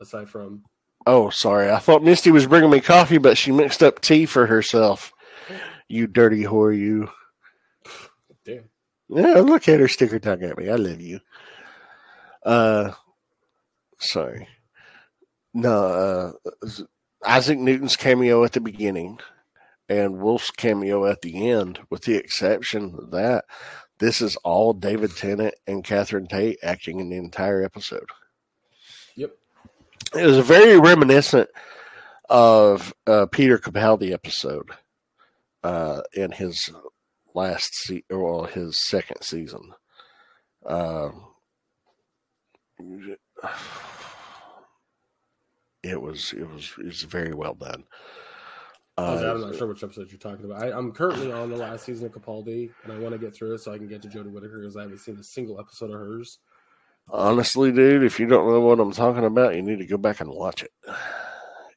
B: Aside from
C: oh, sorry, I thought Misty was bringing me coffee, but she mixed up tea for herself. You dirty whore, you.
B: damn,
C: Yeah, look at her stick her tongue at me. I love you. Uh, sorry. No, uh, Isaac Newton's cameo at the beginning and Wilf's cameo at the end, with the exception of that, this is all David Tennant and Catherine Tate acting in the entire episode.
B: Yep.
C: It was very reminiscent of uh, Peter Capaldi episode uh, in his last se- well his second season. Uh, it was it was it was very well done.
B: I'm
C: Uh,
B: not sure which episode you're talking about. I, I'm currently on the last season of Capaldi, and I want to get through it so I can get to Jodie Whittaker because I haven't seen a single episode of hers.
C: honestly, dude, if you don't know what I'm talking about, you need to go back and watch it.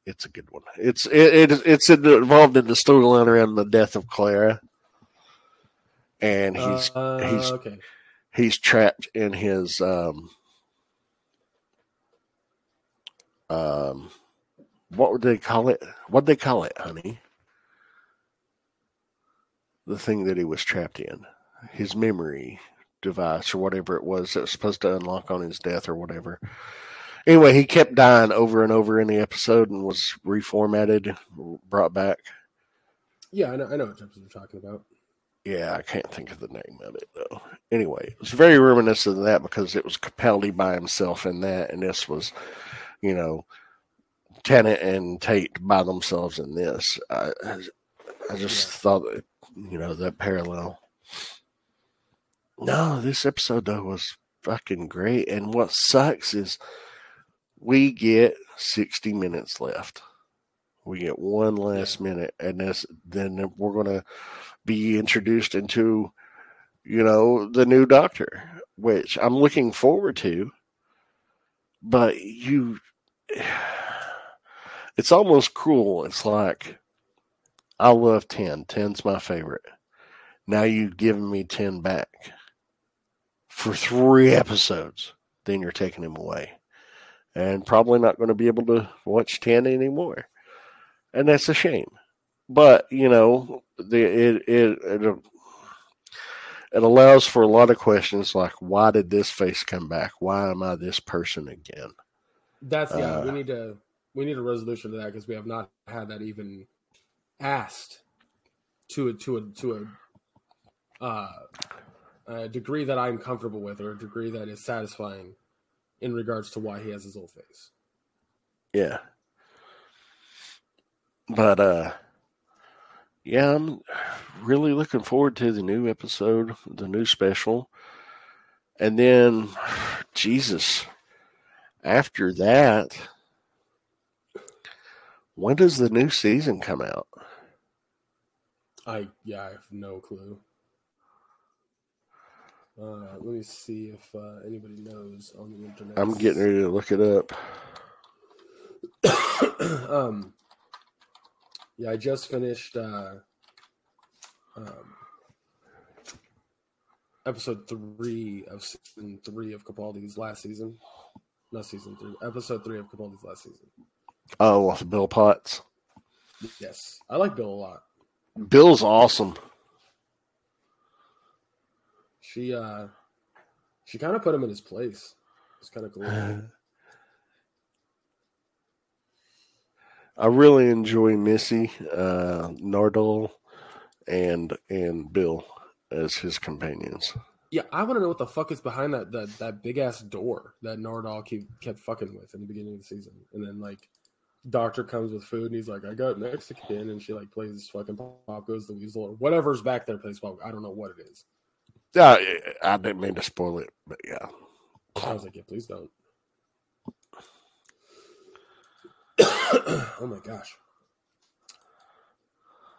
C: It's a good one. It's it, it it's involved in the storyline around the death of Clara, and he's
B: uh,
C: he's
B: okay.
C: he's trapped in his um um what would they call it? What'd they call it, honey? The thing that he was trapped in, his memory device or whatever it was that was supposed to unlock on his death or whatever. Anyway, he kept dying over and over in the episode and was reformatted, brought back.
B: Yeah, I know, I know what you're talking about.
C: Yeah, I can't think of the name of it though. Anyway, it was very reminiscent of that because it was Capaldi by himself in that, and this was, you know, Tennant and Tate by themselves in this. I, I just
B: Yeah.
C: thought, you know, that parallel. No, this episode though was fucking great, and what sucks is we get sixty minutes left. We get one last minute, and this then we're gonna be introduced into, you know, the new Doctor, which I'm looking forward to. But you, it's almost cruel. It's like I love ten. Ten's my favorite. Now you've given me ten back for three episodes. Then you're taking him away, and probably not going to be able to watch ten anymore, and that's a shame but you know the it it it, it allows for a lot of questions like why did this face come back why am i this person again
B: That's yeah. we
C: Uh,
B: need to we need a resolution to that because we have not had that even asked to a to a to a, uh, a degree that I'm comfortable with or a degree that is satisfying in regards to why he has his old face.
C: yeah but uh yeah i'm really looking forward to the new episode the new special and then jesus after that when does the new season come out
B: I yeah, I have no clue. Uh, let me see if uh, anybody knows on the internet.
C: i'm getting ready to look it up
B: um, yeah, I just finished uh, um, episode three of season three of Capaldi's last season. Not season three, episode three of Capaldi's last season.
C: oh bill potts
B: Yes, I like Bill a lot.
C: bill's awesome
B: She uh, she kind of put him in his place. It's kind of cool.
C: I really enjoy Missy, uh, Nardole, and and Bill as his companions.
B: Yeah, I want to know what the fuck is behind that that, that big ass door that Nardole keep, kept fucking with in the beginning of the season, and then like Doctor comes with food and he's like, "I got Mexican," and she like plays fucking Pop Goes the Weasel or whatever's back there plays Pop. I don't know what it is.
C: Uh, I didn't mean to spoil it, but yeah.
B: I was like, "Yeah, please don't." Oh my gosh.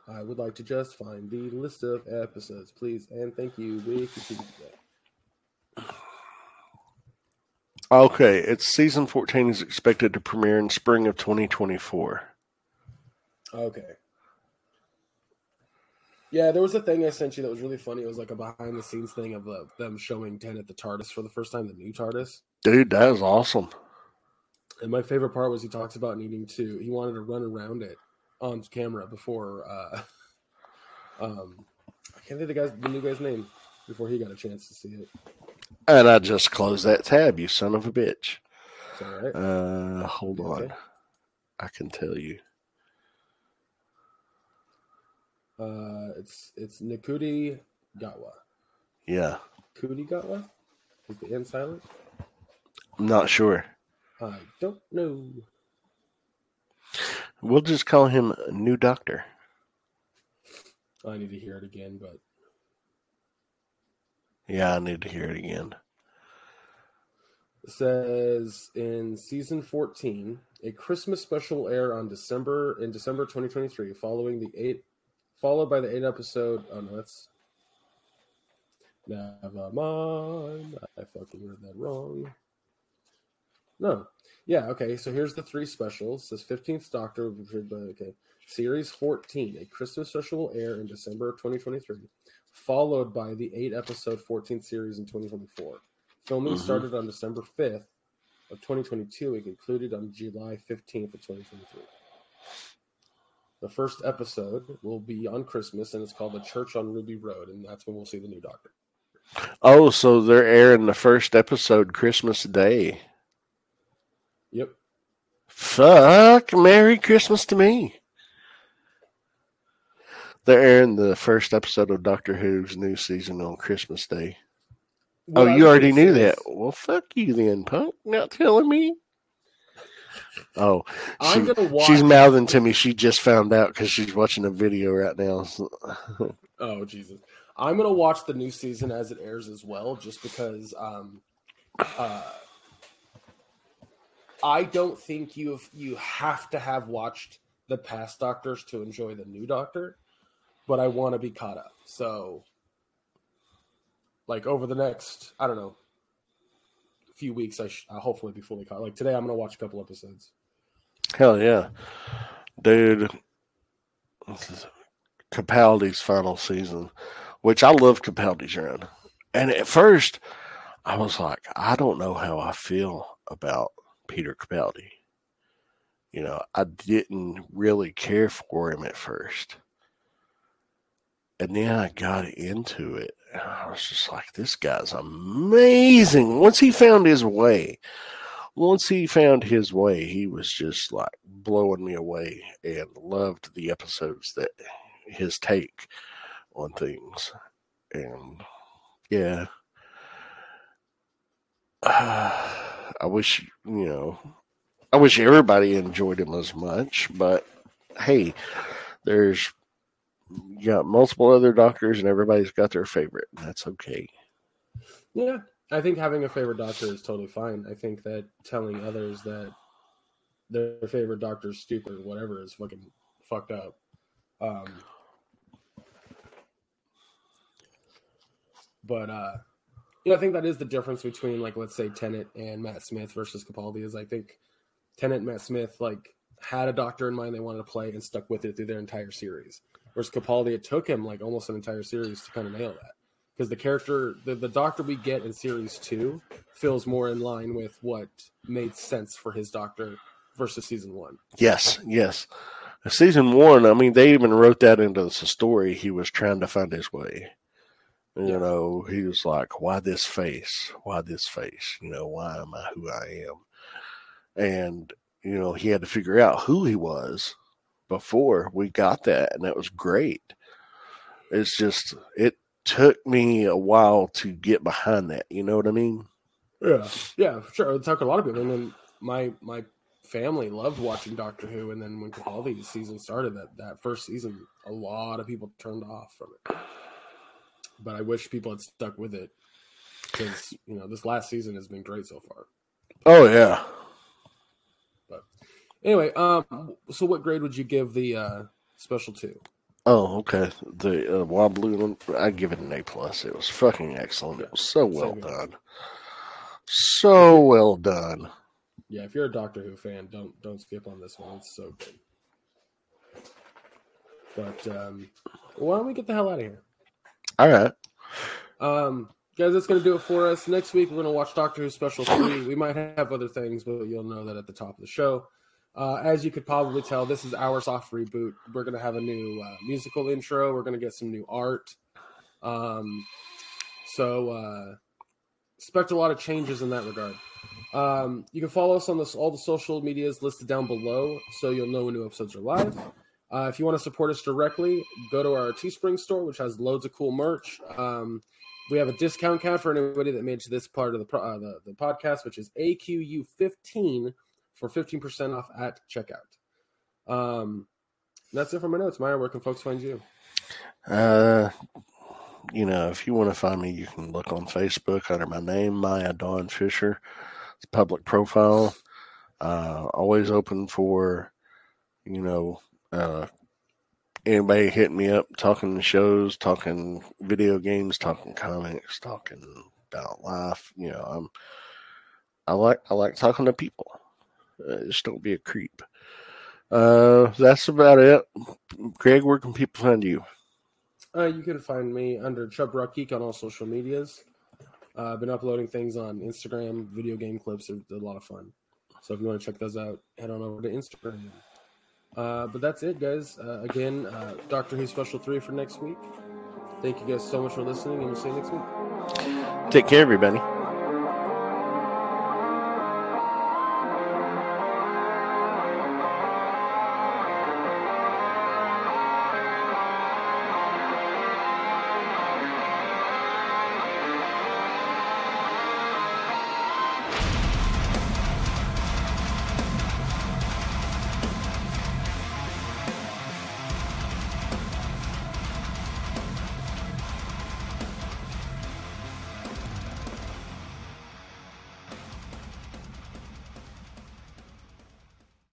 B: I would like to just find the list of episodes, please, and thank you, Wikipedia.
C: Okay, it's season 14 is expected to premiere in spring of 2024.
B: Okay. Yeah, there was a thing I sent you that was really funny. It was like a behind the scenes thing of uh, them showing 10 at the TARDIS for the first time, the new TARDIS.
C: Dude, that was awesome.
B: And my favorite part was he talks about needing to, he wanted to run around it on camera before, uh, um, I can't think of the guy's, the new guy's name. before he got a chance to see it.
C: And I just closed that tab, you son of a bitch.
B: It's all right.
C: Uh, hold on.
B: Okay.
C: I can tell you.
B: Uh, it's it's Ncuti Gatwa.
C: Yeah,
B: Kudi Gatwa? Is the end silent?
C: I'm not sure.
B: I don't know.
C: We'll just call him New Doctor.
B: I need to hear it again, but
C: Yeah, I need to hear it again.
B: it says in season 14, a Christmas special air on December in December 2023, following the eight followed by the eight episode. Oh no, that's never mind. I fucking read that wrong. No, yeah, okay. So here's the three specials. This 15th Doctor, okay, series 14, a Christmas special will air in December of 2023, followed by the eight episode 14th series in 2024. Filming
C: Mhm.
B: started on December 5th of 2022 and concluded on July 15th of 2023. The first episode will be on Christmas, and it's called The Church on Ruby Road, and that's when we'll see the new Doctor.
C: Oh, so they're airing the first episode Christmas Day.
B: Yep.
C: Fuck, Merry Christmas to me. They're airing the first episode of Doctor Who's new season on Christmas Day.
B: Well,
C: oh, you already knew that. Well, fuck you then, punk. Not telling me. Oh,
B: I'm
C: she-
B: gonna watch.
C: she's mouthing to me. She just found out because she's watching a video right now.
B: Oh Jesus! I'm gonna watch the new season as it airs as well, just because. Um, uh, I don't think you you have to have watched the past Doctors to enjoy the new Doctor, but I want to be caught up. So, like over the next, I don't know, few weeks, I sh- I'll hopefully be fully caught. Like today, I'm gonna watch a couple episodes.
C: Hell yeah, dude. This is Capaldi's final season, which I love Capaldi's run. And at first, I was like, I don't know how I feel about Peter Capaldi. You know, I didn't really care for him at first. And then I got into it. And I was just like, this guy's amazing. Once he found his way, once he found his way, he was just like blowing me away and loved the episodes that his take on things. And yeah, I wish, you know, I wish everybody enjoyed him as much, but hey, there's you got multiple other doctors and everybody's got their favorite. and That's okay.
B: Yeah, I think having a favorite doctor is totally fine. I think that telling others that their favorite doctor is stupid or whatever is fucking fucked up. Um, but uh, you know, I think that is the difference between like let's say Tennant and Matt Smith versus Capaldi. Is I think Tennant and Matt Smith like had a doctor in mind they wanted to play and stuck with it through their entire series. Whereas Capaldi, it took him like almost an entire series to kind of nail that because the character, the, the doctor we get in series two, feels more in line with what made sense for his doctor versus season one.
C: Yes, yes. Season one, I mean, they even wrote that into the story. He was trying to find his way. You know, he was like, why this face? Why this face? You know, why am I who I am? And, you know, he had to figure out who he was before we got that. And that was great. It's just, it took me a while to get behind that. You know what I mean?
B: Yeah, yeah, sure. It took a lot of people, and then my my family loved watching Doctor Who, and then when Capaldi's season started, that that first season, a lot of people turned off from it. But I wish people had stuck with it because you know this last season has been great so far.
C: Oh, yeah.
B: But Anyway, um, so what grade would you give the uh, special two?
C: Oh, okay. The uh, one, I give it an A plus. It was fucking excellent. It was so well done. So well done.
B: Yeah, if you're a Doctor Who fan, don't don't skip on this one. It's so good. But um, why don't we get the hell out of here?
C: All right.
B: Um, guys, that's to do it for us. Next week, we're to watch Doctor Who Special 3. We might have other things, but you'll know that at the top of the show. Uh, as you could probably tell, this is our soft reboot. We're to have a new uh, musical intro. We're to get some new art. Um, So uh, expect a lot of changes in that regard. Um, you can follow us on this, all the social medias listed down below, so you'll know when new episodes are live. Uh, if you want to support us directly, go to our Teespring store, which has loads of cool merch. Um, we have a discount code for anybody that made this part of the, uh, the, the podcast, which is AQU15 for 15% off at checkout. Um, that's it for my notes. Maya, where can folks find you?
C: Uh, you know, if you want to find me, you can look on Facebook under my name, Maya Dawn Fisher. It's public profile. Uh, always open for, you know, uh, anybody hitting me up, talking shows, talking video games, talking comics, talking about life. You know, I'm, I like, I like talking to people. Uh, just don't be a creep. Uh, that's about it. Gregg, where can people find you?
B: Uh, you can find me under Chub Rock Geek on all social medias. Uh, I've been uploading things on Instagram, video game clips. They're, a lot of fun. So if you want to check those out, head on over to Instagram. Uh, but that's it, guys. Uh, again, uh, Doctor Who Special 3 for next week. Thank you guys so much for listening, and we'll see you next week.
C: Take care, everybody.